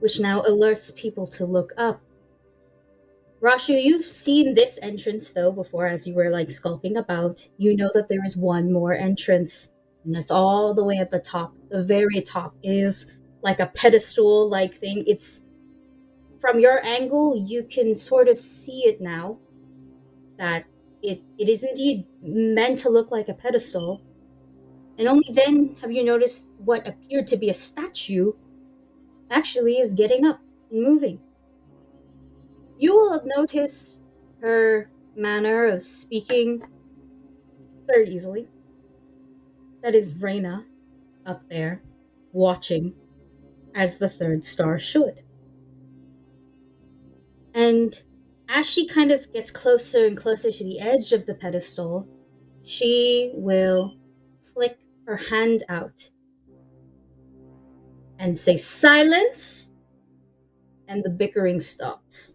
which now alerts people to look up. Rashu, you've seen this entrance though before as you were like skulking about. You know that there is one more entrance, and it's all the way at the top. The very top is like a pedestal like thing. It's from your angle, you can sort of see it now that it, it is indeed meant to look like a pedestal. And only then have you noticed what appeared to be a statue actually is getting up and moving. You will notice her manner of speaking very easily. That is Reyna up there, watching as the third star should. And as she kind of gets closer and closer to the edge of the pedestal, she will flick her hand out and say, Silence! And the bickering stops.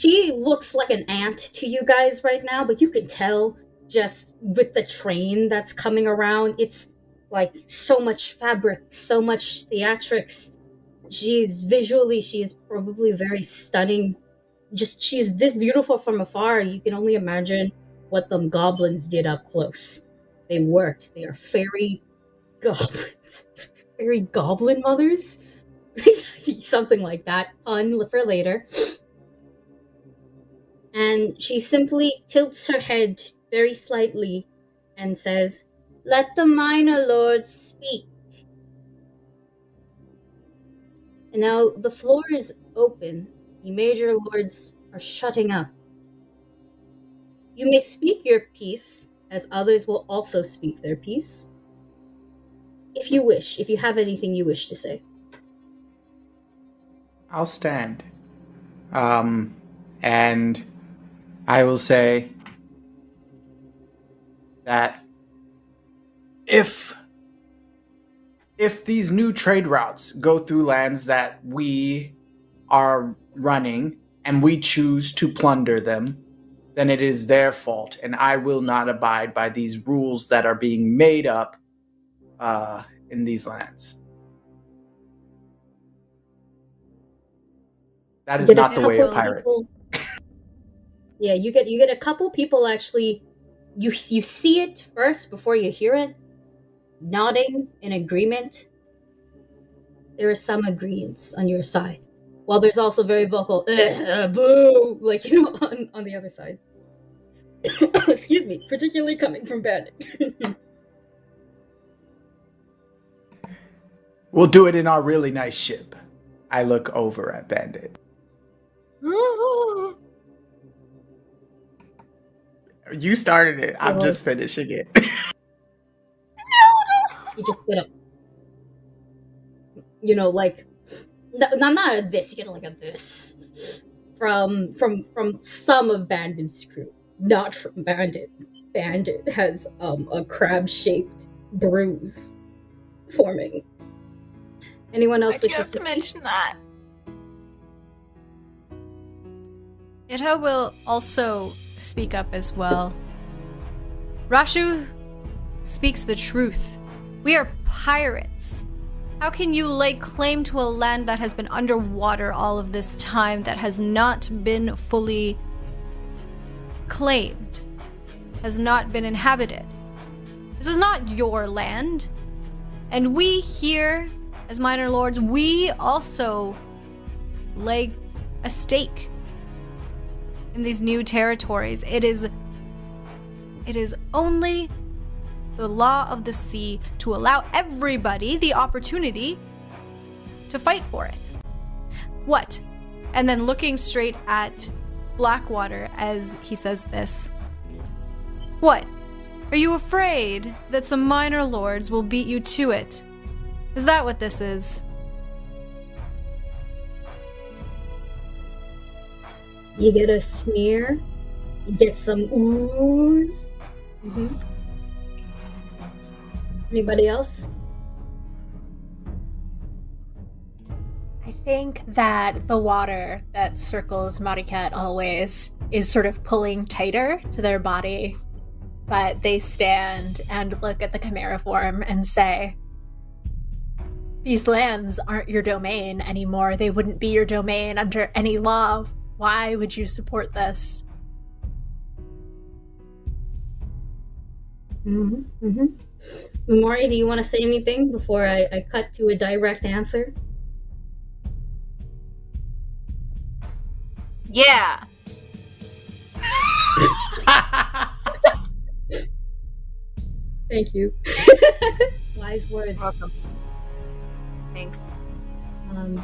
She looks like an ant to you guys right now, but you can tell just with the train that's coming around, it's like so much fabric, so much theatrics. She's visually, she is probably very stunning. Just she's this beautiful from afar. You can only imagine what them goblins did up close. They worked. They are fairy goblins, fairy goblin mothers, something like that. Pun for later. And she simply tilts her head very slightly and says, Let the minor lords speak. And now the floor is open. The major lords are shutting up. You may speak your piece, as others will also speak their piece. If you wish, if you have anything you wish to say. I'll stand. Um, and I will say that if if these new trade routes go through lands that we are running and we choose to plunder them, then it is their fault, and I will not abide by these rules that are being made up uh, in these lands. That is a not the way of pirates. people- Yeah, you get you get a couple people actually you you see it first before you hear it, nodding in agreement. There is some agreement on your side, while there's also very vocal uh, boo, like you know on, on the other side. Excuse me, particularly coming from Bandit. We'll do it in our really nice ship. I look over at Bandit. You started it. I'm Well- just finishing it. you just get a you know like no, not not a this you get like a this from from from some of bandit's crew not from bandit bandit has um a crab shaped bruise forming. Anyone else Why'd you wishes to to speak? mention that? Ita will also speak up as well. Rashu speaks the truth. We are pirates. How can you lay claim to a land that has been underwater all of this time, that has not been fully claimed, has not been inhabited? This is not your land. And we here, as minor lords, we also lay a stake in these new territories. It is it is only the law of the sea to allow everybody the opportunity to fight for it. What? And then looking straight at Blackwater as he says this. What? Are you afraid that some minor lords will beat you to it? Is that what this is? You get a sneer. You get some oohs. hmm Anybody else? I think that the water that circles Marikit always is sort of pulling tighter to their body, but they stand and look at the chimera form and say, These lands aren't your domain anymore. They wouldn't be your domain under any law. Why would you support this? Mm-hmm. Mm-hmm. Mori, do you want to say anything before I, I cut to a direct answer? Yeah. Thank you. Wise words. Welcome. Thanks. Um,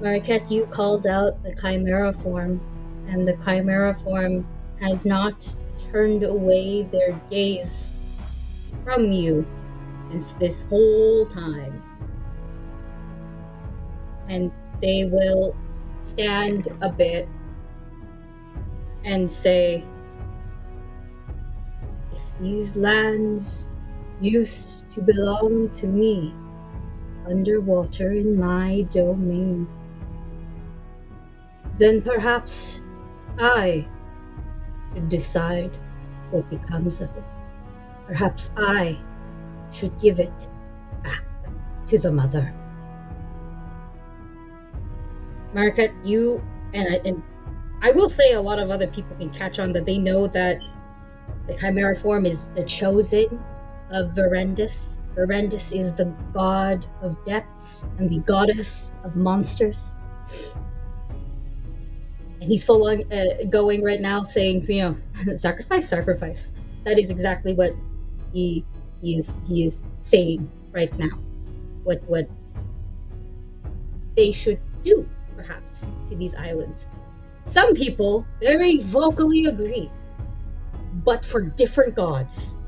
Marikit, you called out the chimera form, and the chimera form has not turned away their gaze from you since this whole time. And they will stand a bit and say, If these lands used to belong to me, underwater in my domain, then perhaps I should decide what becomes of it. Perhaps I should give it back to the mother. Marikit, you and I, and I will say a lot of other people can catch on that they know that the chimera form is the chosen of Verendus. Verendus is the god of depths and the goddess of monsters. And he's full on uh, going right now saying, you know, sacrifice, sacrifice. That is exactly what he, he is he is saying right now. What what they should do, perhaps, to these islands. Some people very vocally agree, but for different gods.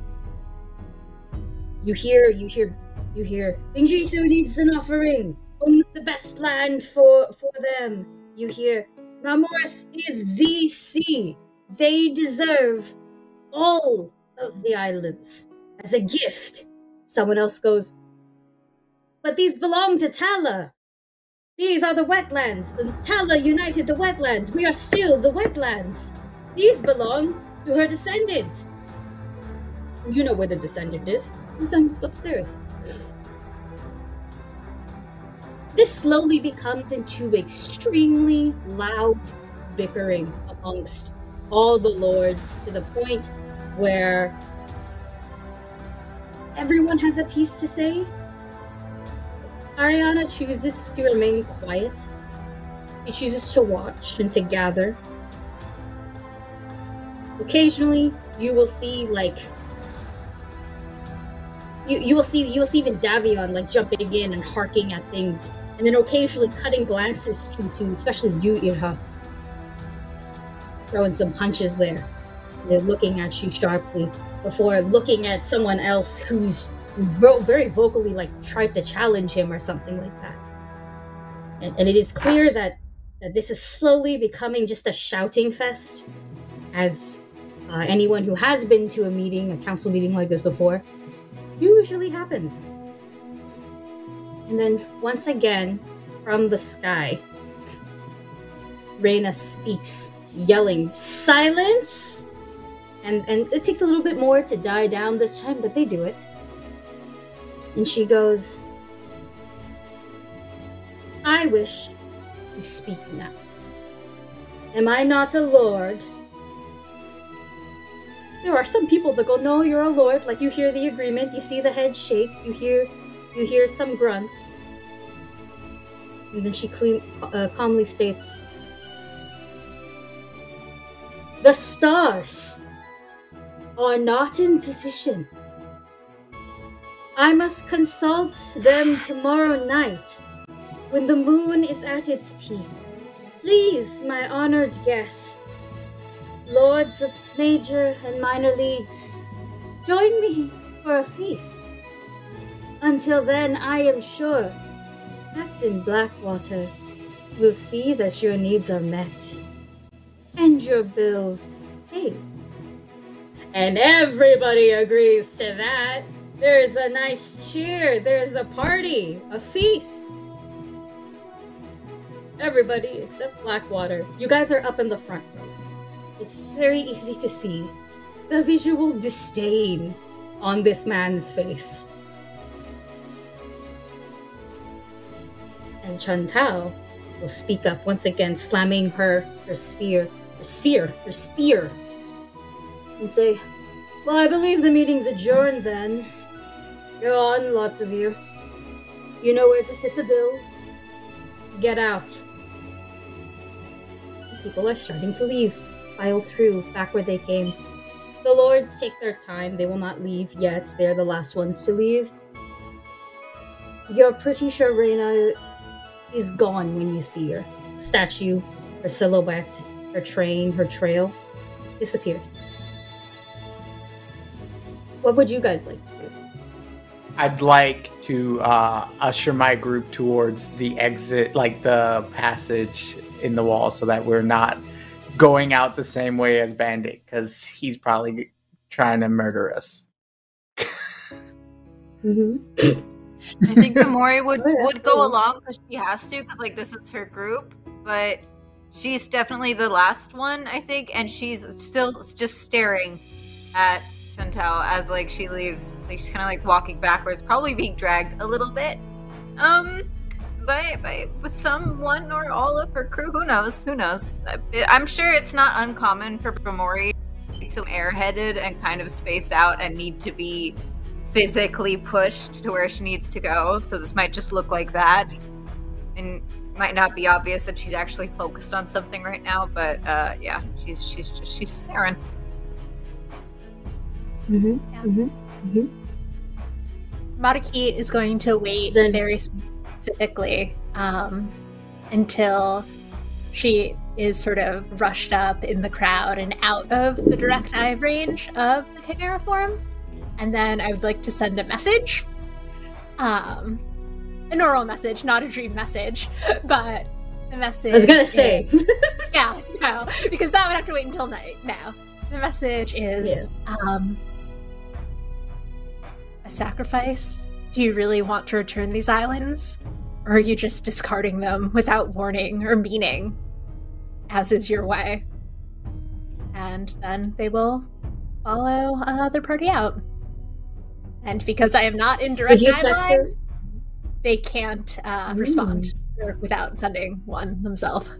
You hear, you hear, you hear. Ingrisu needs an offering. Only the best land for for them. You hear. Mamoris is the sea. They deserve all of the islands as a gift. Someone else goes. But these belong to Tala. These are the wetlands. And Tala united the wetlands. We are still the wetlands. These belong to her descendant. You know where the descendant is. The descendant's upstairs. This slowly becomes into extremely loud bickering amongst all the lords to the point where everyone has a piece to say. Ariana chooses to remain quiet. She chooses to watch and to gather. Occasionally, you will see like you, you will see you will see even Davion like jumping in and harking at things, and then occasionally cutting glances to to especially you, Irha, throwing some punches there. They're looking at you sharply before looking at someone else who's vo- very vocally like tries to challenge him or something like that. And, and it is clear that that this is slowly becoming just a shouting fest, as uh, anyone who has been to a meeting, a council meeting like this before, usually happens. And then once again, from the sky, Reyna speaks, yelling, Silence! And and it takes a little bit more to die down this time, but they do it. And she goes, I wish to speak now. Am I not a lord? There are some people that go, "No, you're a lord." Like you hear the agreement, you see the head shake, you hear, you hear some grunts, and then she clean, uh, calmly states, "The stars are not in position. I must consult them tomorrow night, when the moon is at its peak." Please, my honored guests, lords of major and minor leagues, join me for a feast. Until then, I am sure Captain Blackwater will see that your needs are met and your bills paid. And everybody agrees to that. There's a nice cheer, there's a party, a feast. Everybody except Blackwater. You guys are up in the front row. It's very easy to see the visual disdain on this man's face. And Chun Tao will speak up once again, slamming her her spear, her sphere, her spear, and say, "Well, I believe the meeting's adjourned then. Go on, lots of you. You know where to fit the bill. Get out." People are starting to leave, file through back where they came. The lords take their time. They will not leave yet. They're the last ones to leave. You're pretty sure Reyna is gone when you see her. Statue, her silhouette, her train, her trail disappeared. What would you guys like to do? I'd like to uh, usher my group towards the exit, like the passage in the wall, so that we're not going out the same way as Bandit, because he's probably trying to murder us. Mm-hmm. I think Bamori would would go along because she has to, because like this is her group. But she's definitely the last one, I think, and she's still just staring at Chun Tao as like she leaves. Like she's kind of like walking backwards, probably being dragged a little bit. Um, by by with someone or all of her crew. Who knows? Who knows? I'm sure it's not uncommon for Bamori to airheaded and kind of space out and need to be physically pushed to where she needs to go. So this might just look like that, and might not be obvious that she's actually focused on something right now. But uh, yeah, she's she's just she's staring. Mm-hmm. Yeah. Mm-hmm. Marikit is going to wait Then- very specifically um, until she is sort of rushed up in the crowd and out of the direct eye range of the Chimera form. And then I would like to send a message. Um, a normal message, not a dream message, but the message. I was gonna is- say. yeah, no, because that would have to wait until night now. The message is um, a sacrifice. Do you really want to return these islands? Or are you just discarding them without warning or meaning, as is your way? And then they will follow uh, their party out. And because I am not in direct you check eye her? line, they can't uh, Mm. respond without sending one themselves.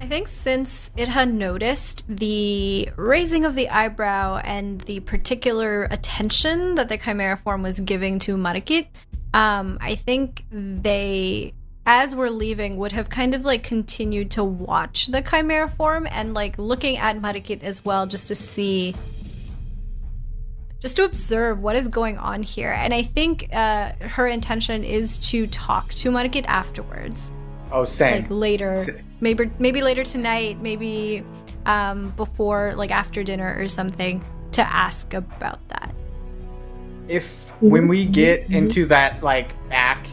I think since it had noticed the raising of the eyebrow and the particular attention that the chimera form was giving to Marikit, um, I think they, as we're leaving, would have kind of like continued to watch the chimera form and like looking at Marikit as well, just to see, just to observe what is going on here. And I think uh, her intention is to talk to Marikit afterwards Oh, same. like later Sa- maybe maybe later tonight maybe um before like after dinner or something to ask about that if when we get into that like back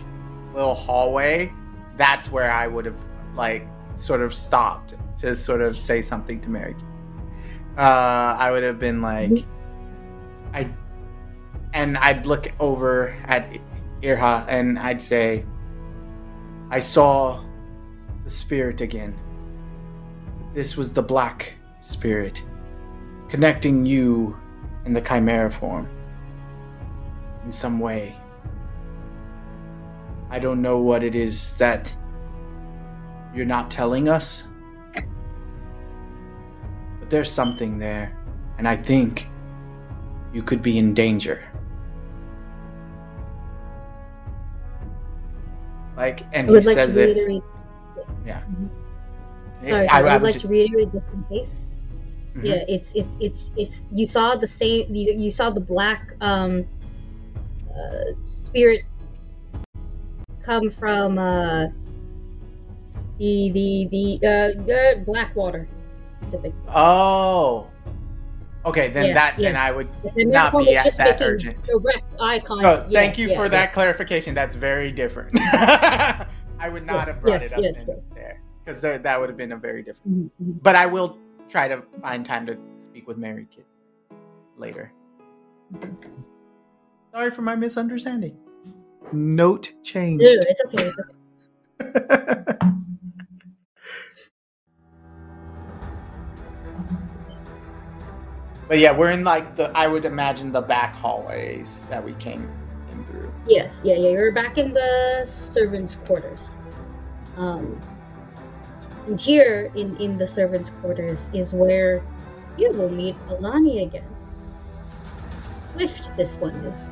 little hallway, that's where I would have like sort of stopped to sort of say something to Mary. Uh, I would have been like. I, and I'd look over at Irha and I'd say, I saw the spirit again. This was the black spirit, connecting you in the chimera form in some way. I don't know what it is that you're not telling us, but there's something there, and I think you could be in danger. Like, and he like says it. reiterate. Yeah. Mhm. Sorry, I, would like just- to reiterate this in case. Mhm. Yeah, it's it's it's it's. You saw the same. You, you saw the black um uh, spirit come from uh the the the uh, uh Blackwater specific. Oh. Okay, then Yes, that then. I would not be at that urgent. direct eye contact. No, Yeah, thank you yeah, for yeah. that clarification. That's very different. I would not have brought yes, it up yes, yes. there because that would have been a very different. Mhm, mhm. But I will try to find time to speak with Marikit later. Sorry for my misunderstanding. Note no, it's okay. It's okay. but yeah, we're in like the I would imagine the back hallways that we came in through. Yes, yeah, yeah. You're back in the servants' quarters. Um, and here in in the servants' quarters is where you will meet Alani again. Swift, this one is,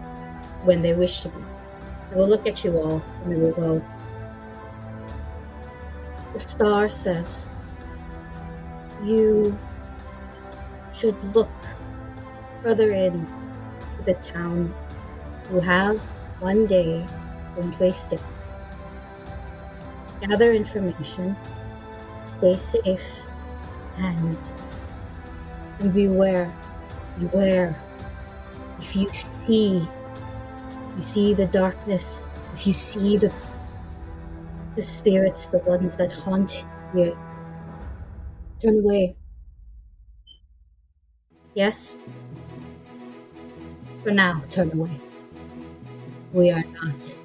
when they wish to be. I will look at you all and they will go. The star says you should look further in to the town you have one day been wasted. Gather information, stay safe, and, and beware. Beware. If you see, you see the darkness, if you see the the spirits, the ones that haunt you, turn away. Yes? For now, turn away. We are not.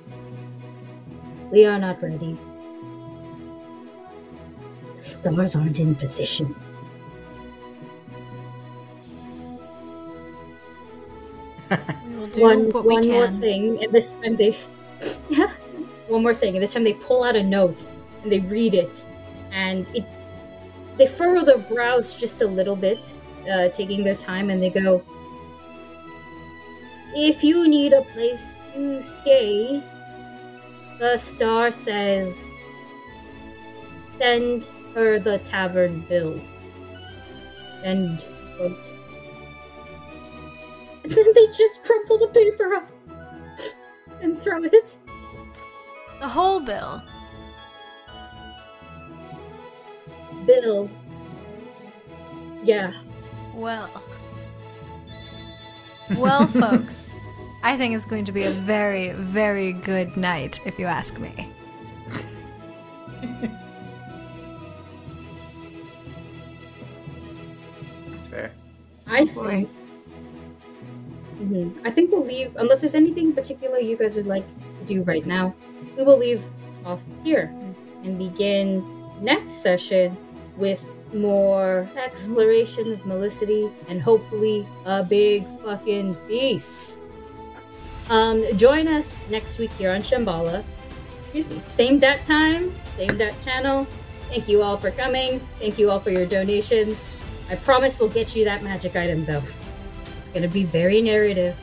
We are not ready. The stars aren't in position. We will do one one more thing, and this time they one more thing, and this time they pull out a note and they read it, and it they furrow their brows just a little bit, uh, taking their time, and they go. If you need a place to stay, the star says, send her the tavern bill. End quote. And then they just crumple the paper up and throw it. The whole bill. Bill. Yeah. Well. Well, folks, I think it's going to be a very, very good night, if you ask me. That's fair. I Boy. think. Mhm. I think we'll leave, unless there's anything particular you guys would like to do right now, we will leave off here and begin next session with more exploration of Melicity and hopefully a big fucking feast. Um, join us next week here on Shambhala. Excuse me. Same dat time, same dat channel. Thank you all for coming. Thank you all for your donations. I promise we'll get you that magic item though. It's gonna be very narrative.